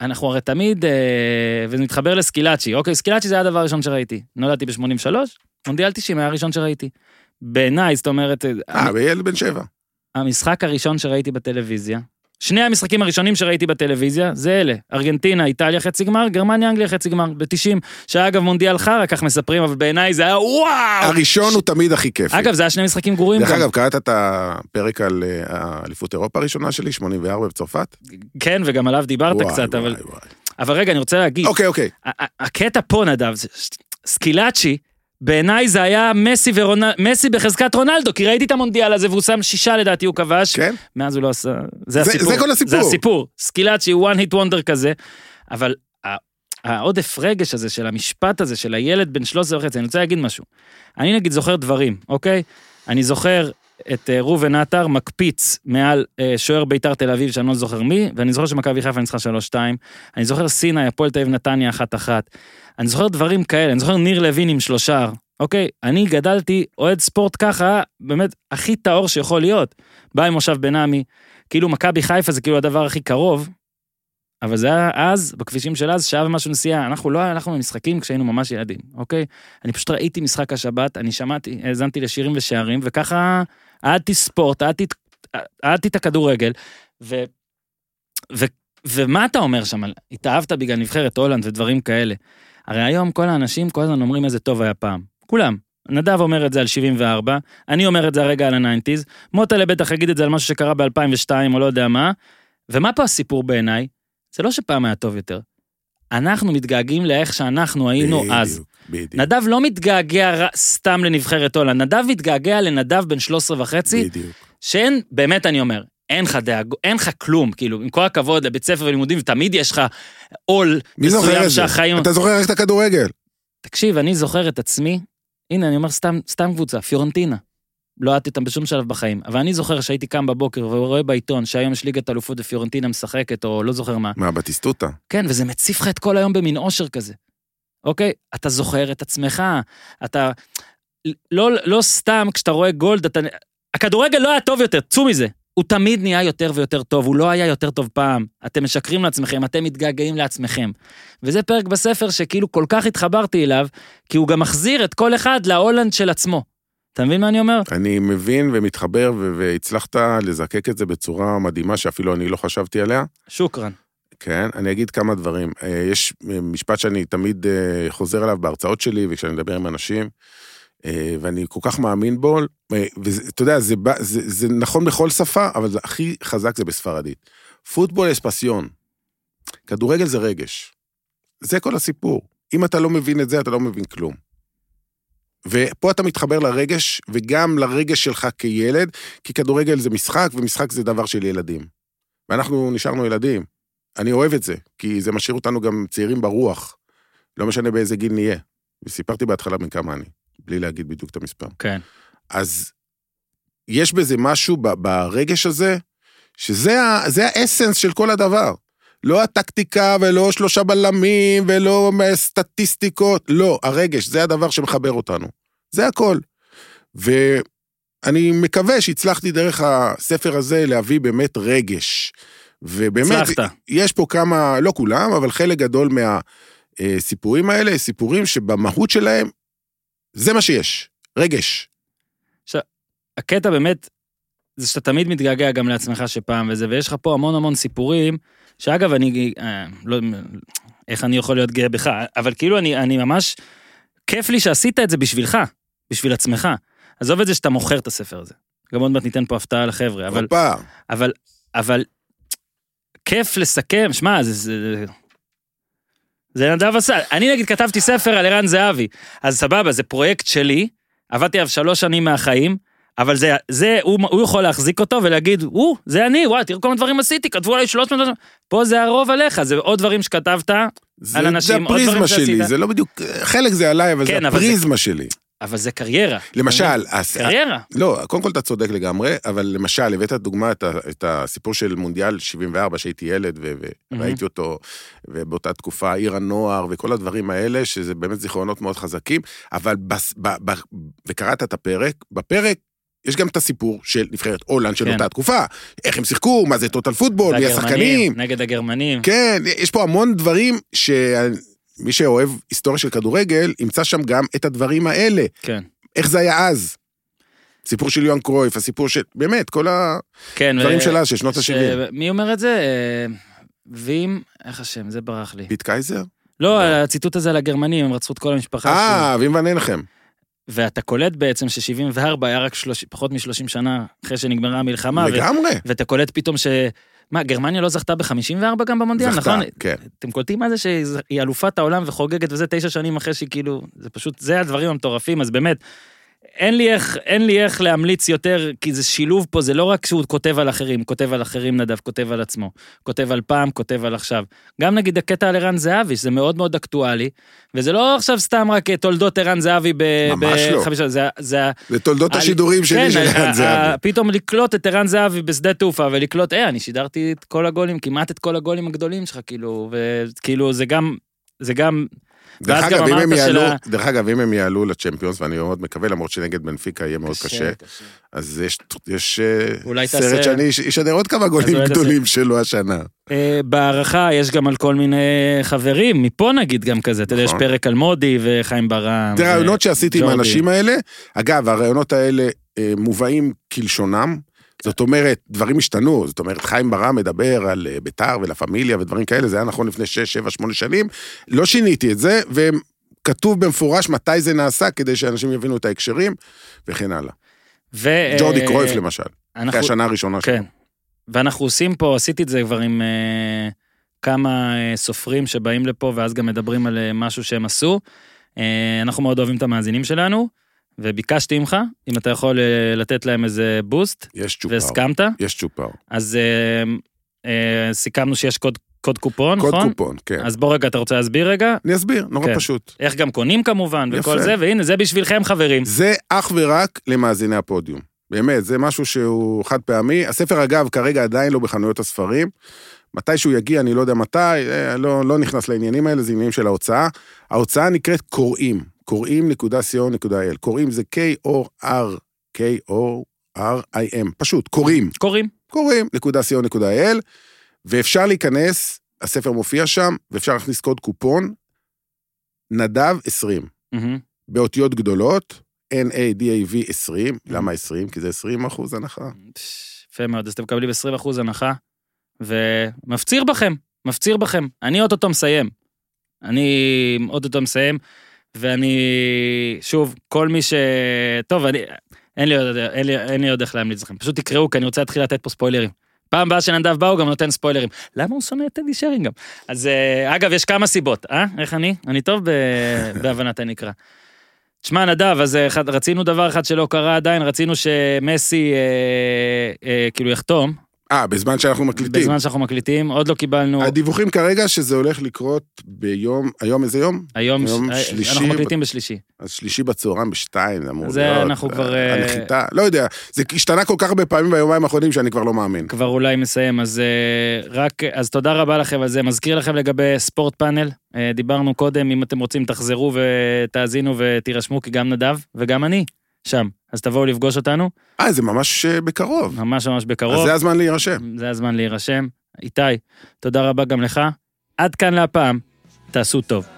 Speaker 1: אנחנו הרי תמיד, אה, וזה מתחבר לסקילאצ'י, אוקיי, סקילאצ'י זה היה הדבר הראשון שראיתי. נולדתי ב-83, מונדיאל 90 היה הראשון שראיתי. בעיניי, זאת אומרת, אה,
Speaker 3: אה, וילד בן שבע.
Speaker 1: המשחק הראשון שראיתי בטלוויזיה, שני המשחקים הראשונים שראיתי בטלוויזיה, זה אלה. ארגנטינה, איטליה חצי גמר, גרמניה, אנגליה חצי גמר, ב-90. שהיה אגב מונדיאל חרא, כך מספרים, אבל בעיניי זה היה וואו!
Speaker 3: הראשון הוא תמיד הכי כיפי.
Speaker 1: אגב, זה היה שני משחקים גרועים
Speaker 3: דרך. אגב, קראת את הפרק על אה, האליפות אירופה הראשונה שלי, 84 בצרפת?
Speaker 1: כן, וגם עליו דיברת
Speaker 3: וואי,
Speaker 1: קצת, אבל...
Speaker 3: וואי, וואי.
Speaker 1: אבל רגע, אני רוצה להגיד,
Speaker 3: אוקיי, אוקיי.
Speaker 1: הקטע פה, נדב, סקילאצ'י, בעיניי זה היה מסי ורונל... מסי בחזקת רונלדו, כי ראיתי את המונדיאל הזה והוא שם שישה לדעתי, הוא כבש.
Speaker 3: כן?
Speaker 1: מאז הוא לא עשה... זה
Speaker 3: זה-
Speaker 1: הסיפור.
Speaker 3: זה כל הסיפור.
Speaker 1: זה הסיפור. סקילאצ'י, one hit wonder כזה, אבל העודף רגש הזה של המשפט הזה של הילד בן 13 וחצי, אני רוצה להגיד משהו. אני נגיד זוכר דברים, אוקיי? אני זוכר את אה, ראובן עטר מקפיץ מעל אה, שוער בית"ר תל אביב, שאני לא זוכר מי, ואני זוכר שמכבי חיפה ניצחה 3-2. אני זוכר סיני, הפועל תל אביב נתניה 1-1. אני זוכר דברים כאלה, אני זוכר ניר לוין עם שלושה, אוקיי? אני גדלתי אוהד ספורט ככה, באמת הכי טהור שיכול להיות. בא עם מושב בן עמי, כאילו מכבי חיפה זה כאילו הדבר הכי קרוב, אבל זה היה אז, בכבישים של אז, שעה ומשהו נסיעה. אנחנו לא הלכנו למשחקים כשהיינו ממש ילדים, אוקיי? אני פשוט ראיתי משחק השבת, אני שמעתי, האזנתי לשירים ושערים, וככה אהדתי ספורט, אהדתי, את הכדורגל, ו, ו, ומה אתה אומר שם? התאהבת בגלל נבחרת הולנד ודברים כאלה. הרי היום כל האנשים כל הזמן אומרים איזה טוב היה פעם. כולם. נדב אומר את זה על 74, אני אומר את זה הרגע על ה nineties, מוטלה בטח יגיד את זה על משהו שקרה ב-2002 או לא יודע מה, ומה פה הסיפור בעיניי? זה לא שפעם היה טוב יותר. אנחנו מתגעגעים לאיך שאנחנו היינו אז.
Speaker 3: בדיוק, בדיוק.
Speaker 1: נדב לא מתגעגע סתם לנבחרת הולנד, נדב מתגעגע לנדב בן 13 וחצי,
Speaker 3: בדיוק.
Speaker 1: שאין, באמת אני אומר, אין לך דאג, אין לך כלום, כאילו, עם כל הכבוד לבית ספר ולימודים, תמיד יש לך עול מסוים? שהחיים...
Speaker 3: אתה זוכר רק את הכדורגל.
Speaker 1: תקשיב, אני זוכר את עצמי, הנה, אני אומר סתם, סתם קבוצה, פיורנטינה. לא אהדתי אותם בשום שלב בחיים, אבל אני זוכר שהייתי קם בבוקר ורואה בעיתון שהיום יש ליגת אלופות ופיורנטינה משחקת, או לא זוכר מה.
Speaker 3: מה, בטיסטוטה?
Speaker 1: כן, וזה מציף לך את כל היום במין אושר כזה. אוקיי? אתה זוכר את עצמך, אתה... לא, לא סתם כשאתה רואה גולד, אתה... הכדורגל לא היה טוב יותר, צאו מזה. הוא תמיד נהיה יותר ויותר טוב, הוא לא היה יותר טוב פעם. אתם משקרים לעצמכם, אתם מתגעגעים לעצמכם. וזה פרק בספר שכאילו כל כך התחברתי אליו, כי הוא גם מחזיר את כל אחד להולנד של עצמו. אתה מבין מה אני אומר?
Speaker 3: אני מבין ומתחבר, והצלחת לזקק את זה בצורה מדהימה, שאפילו אני לא חשבתי עליה.
Speaker 1: שוכרן.
Speaker 3: כן, אני אגיד כמה דברים. אה, יש אה, משפט שאני תמיד אה, חוזר עליו בהרצאות שלי וכשאני מדבר עם אנשים, ואני כל כך מאמין בו, ואתה יודע, זה, בא- זה, זה נכון בכל שפה, אבל זה הכי חזק זה בספרדית. פוטבול אספסיון. כדורגל זה רגש. זה כל הסיפור. אם אתה לא מבין את זה, אתה לא מבין כלום. ופה אתה מתחבר לרגש, וגם לרגש שלך כילד, כי כדורגל זה משחק, ומשחק זה דבר של ילדים. ואנחנו נשארנו ילדים. אני אוהב את זה, כי זה משאיר אותנו גם צעירים ברוח. לא משנה באיזה גיל נהיה. וסיפרתי בהתחלה בן כמה אני, בלי להגיד בדיוק את המספר.
Speaker 1: כן.
Speaker 3: אז יש בזה משהו ברגש הזה, שזה ה- האסנס של כל הדבר. לא הטקטיקה ולא שלושה בלמים ולא סטטיסטיקות, לא, הרגש, זה הדבר שמחבר אותנו. זה הכל. ואני מקווה שהצלחתי דרך הספר הזה להביא באמת רגש. ובאמת,
Speaker 1: הצלחת.
Speaker 3: יש פה כמה, לא כולם, אבל חלק גדול מהסיפורים האלה, סיפורים שבמהות שלהם, זה מה שיש, רגש.
Speaker 1: הקטע באמת, זה שאתה תמיד מתגעגע גם לעצמך שפעם וזה, ויש לך פה המון המון סיפורים, שאגב, אני, אה, לא, איך אני יכול להיות גאה בך, אבל כאילו אני, אני ממש, כיף לי שעשית את זה בשבילך, בשביל עצמך. עזוב את זה שאתה מוכר את הספר הזה. גם עוד מעט ניתן פה הפתעה לחבר'ה, אבל,
Speaker 3: הופה,
Speaker 1: אבל, אבל, כיף לסכם, שמע, זה, זה, זה נדב עשה, אני נגיד כתבתי ספר על ערן זהבי, אז סבבה, זה פרויקט שלי, עבדתי עליו שלוש שנים מהחיים, אבל זה, זה, הוא, הוא יכול להחזיק אותו ולהגיד, הוא, זה אני, וואי, תראו כמה דברים עשיתי, כתבו עליי 300, פה זה הרוב עליך, זה עוד דברים שכתבת,
Speaker 3: זה,
Speaker 1: על אנשים,
Speaker 3: זה
Speaker 1: עוד
Speaker 3: הפריזמה שלי. זה לא בדיוק, חלק זה עליי, אבל
Speaker 1: כן,
Speaker 3: זה
Speaker 1: אבל זה-
Speaker 3: הפריזמה שלי.
Speaker 1: אבל זה קריירה.
Speaker 3: למשל, הס-
Speaker 1: קריירה.
Speaker 3: לא, קודם כל אתה צודק לגמרי, אבל למשל, הבאת דוגמה את, את הסיפור של מונדיאל 74, שהייתי ילד ו- וראיתי אותו, ובאותה תקופה עיר הנוער וכל הדברים האלה, שזה באמת זיכרונות מאוד חזקים, אבל בס, ב, ב, וקראת את הפרק, בפרק יש גם את הסיפור של נבחרת הולנד של
Speaker 1: כן.
Speaker 3: אותה תקופה, איך הם שיחקו, מה זה total football, מי השחקנים,
Speaker 1: נגד הגרמנים.
Speaker 3: כן, יש פה המון דברים שמי שאוהב היסטוריה של כדורגל, ימצא שם גם את הדברים האלה.
Speaker 1: כן.
Speaker 3: איך זה היה אז? הסיפור של יוהאן קרויף, הסיפור של, באמת, כל
Speaker 1: כן,
Speaker 3: הדברים
Speaker 1: ו-
Speaker 3: שלה, של שנות
Speaker 1: ש-
Speaker 3: ה-70.
Speaker 1: מי אומר את זה? אה, וים, איך השם? זה ברח לי.
Speaker 3: פיט קייזר?
Speaker 1: לא, הציטוט הזה על הגרמנים, הם רצחו את כל המשפחה.
Speaker 3: אה, וים ון הנחם.
Speaker 1: ואתה קולט בעצם ש-74 היה רק שלוש, פחות מ-30 שנה אחרי שנגמרה המלחמה, ו-
Speaker 3: לגמרי.
Speaker 1: ואתה קולט פתאום ש... מה, גרמניה לא זכתה ב-54 גם במונדיאל,
Speaker 3: זכתה,
Speaker 1: נכון?
Speaker 3: כן.
Speaker 1: אתם קולטים מה זה שהיא אלופת העולם וחוגגת וזה תשע שנים אחרי שהיא כאילו, זה פשוט, זה הדברים המטורפים, אז באמת, אין לי איך, אין לי איך להמליץ יותר, כי זה שילוב פה, זה לא רק שהוא כותב על אחרים, כותב על אחרים נדב, כותב על עצמו, כותב על פעם, כותב על עכשיו. גם נגיד הקטע על ערן זהבי, שזה מאוד מאוד אקטואלי, וזה לא עכשיו סתם רק תולדות ערן זהבי ב...
Speaker 3: ממש לא.
Speaker 1: בחמישה, זה, זה,
Speaker 3: זה תולדות
Speaker 1: על-
Speaker 3: השידורים שלי
Speaker 1: כן,
Speaker 3: של
Speaker 1: ה-
Speaker 3: ערן
Speaker 1: ה-
Speaker 3: זהבי.
Speaker 1: פתאום לקלוט את ערן זהבי בשדה תעופה ולקלוט, אה, אני שידרתי את כל הגולים, כמעט את כל הגולים הגדולים שלך, כאילו, וכאילו זה גם, זה גם,
Speaker 3: דרך אגב, אם הם יעלו,
Speaker 1: שלה-
Speaker 3: דרך אגב, אם הם יעלו לצ'מפיונס, ואני מאוד מקווה, למרות שנגד בנפיקה יהיה מאוד קשה, אז יש, יש אה, סרט
Speaker 1: תעשה-
Speaker 3: שאני אש- אשדר עוד כמה גולים
Speaker 1: אולי תעשה-
Speaker 3: גדולים שלו השנה.
Speaker 1: אה, בהערכה יש גם על כל מיני חברים, מפה נגיד גם כזה, אתה יודע, יש
Speaker 3: נכון.
Speaker 1: פרק על מודי וחיים ברם.
Speaker 3: זה רעיונות שעשיתי עם. האנשים האלה. אגב, הרעיונות האלה אה, מובאים כלשונם. זאת אומרת, דברים השתנו, זאת אומרת, חיים ברם מדבר על אה, ביתר ולה פמיליה ודברים כאלה, זה היה נכון לפני 6, 7, 8 שנים. לא שיניתי את זה, וכתוב במפורש מתי זה נעשה, כדי שאנשים יבינו את ההקשרים, וכן הלאה.
Speaker 1: ו-
Speaker 3: ג'ורדי
Speaker 1: אה,
Speaker 3: קרויף למשל, אחרי
Speaker 1: אנחנו-
Speaker 3: השנה הראשונה שלו.
Speaker 1: כן. ואנחנו עושים פה, עשיתי את זה כבר עם אה, כמה אה, סופרים שבאים לפה, ואז גם מדברים על אה, משהו שהם עשו. אה, אנחנו מאוד אוהבים את המאזינים שלנו, וביקשתי ממך, אם אתה יכול אה, לתת להם איזה בוסט,
Speaker 3: יש צ'ופר.
Speaker 1: והסכמת,
Speaker 3: יש צ'ופר.
Speaker 1: אז אה, אה, סיכמנו שיש קוד, קוד קופון,
Speaker 3: קוד
Speaker 1: נכון?
Speaker 3: קופון, כן.
Speaker 1: אז בוא רגע, אתה רוצה להסביר רגע?
Speaker 3: אני אסביר, נורא
Speaker 1: כן.
Speaker 3: פשוט.
Speaker 1: איך גם קונים כמובן, וכל
Speaker 3: יפה.
Speaker 1: זה, והנה, זה בשבילכם חברים.
Speaker 3: זה אך ורק למאזיני הפודיום. באמת, זה משהו שהוא חד פעמי. הספר, אגב, כרגע עדיין לא בחנויות הספרים. מתי שהוא יגיע, אני לא יודע מתי, אה, לא, לא נכנס לעניינים האלה, זה עניינים של ההוצאה. ההוצאה נקראת קוראים, קוראים.co.il. קוראים זה K-O-R, K-O-R-I-M, פשוט, קוראים.
Speaker 1: קוראים.
Speaker 3: קוראים.co.il, ואפשר להיכנס, הספר מופיע שם, ואפשר להכניס קוד קופון, נדב 20.
Speaker 1: מהמם. באותיות
Speaker 3: גדולות, NADAV 20, למה 20? כי זה 20 אחוז הנחה.
Speaker 1: יפה מאוד, אז אתם מקבלים 20% הנחה, ומפציר בכם, מפציר בכם. אני אוטוטו מסיים. אני אוטוטו מסיים, ואני, שוב, כל מי ש... טוב, אני... אין לי, עוד, אין, לי, אין לי עוד איך להמליץ לכם, פשוט תקראו, כי אני רוצה להתחיל לתת פה ספוילרים. פעם הבאה שנדב בא, הוא גם נותן ספוילרים. למה הוא שונא את טדי שרינגהם? אז אה, אגב, יש כמה סיבות, אה? איך אני? אני טוב ב... [LAUGHS] בהבנת הנקרא. תשמע, נדב, אז אה, רצינו דבר אחד שלא קרה עדיין, רצינו שמסי אה, אה, כאילו יחתום,
Speaker 3: אה, בזמן שאנחנו מקליטים.
Speaker 1: בזמן שאנחנו מקליטים, עוד לא קיבלנו,
Speaker 3: הדיווחים כרגע שזה הולך לקרות ביום, היום איזה יום?
Speaker 1: היום,
Speaker 3: היום
Speaker 1: אה,
Speaker 3: שלישי,
Speaker 1: אנחנו מקליטים בשלישי.
Speaker 3: אז שלישי בצהריים בשתיים, זה אמור
Speaker 1: זה
Speaker 3: להיות.
Speaker 1: אנחנו כבר, אה,
Speaker 3: הנחיתה, לא יודע, זה השתנה כל כך הרבה פעמים ביומיים האחרונים שאני כבר לא מאמין.
Speaker 1: כבר אולי מסיים, אז אה, רק, אז תודה רבה לכם על זה. מזכיר לכם לגבי ספורט פאנל, אה, דיברנו קודם, אם אתם רוצים תחזרו ותאזינו ותירשמו, כי גם נדב וגם אני שם. אז תבואו לפגוש אותנו,
Speaker 3: אה, זה ממש אה, בקרוב.
Speaker 1: ממש ממש
Speaker 3: אז
Speaker 1: בקרוב.
Speaker 3: זה הזמן להירשם.
Speaker 1: זה הזמן להירשם. איתי, תודה רבה גם לך. עד כאן להפעם, תעשו טוב.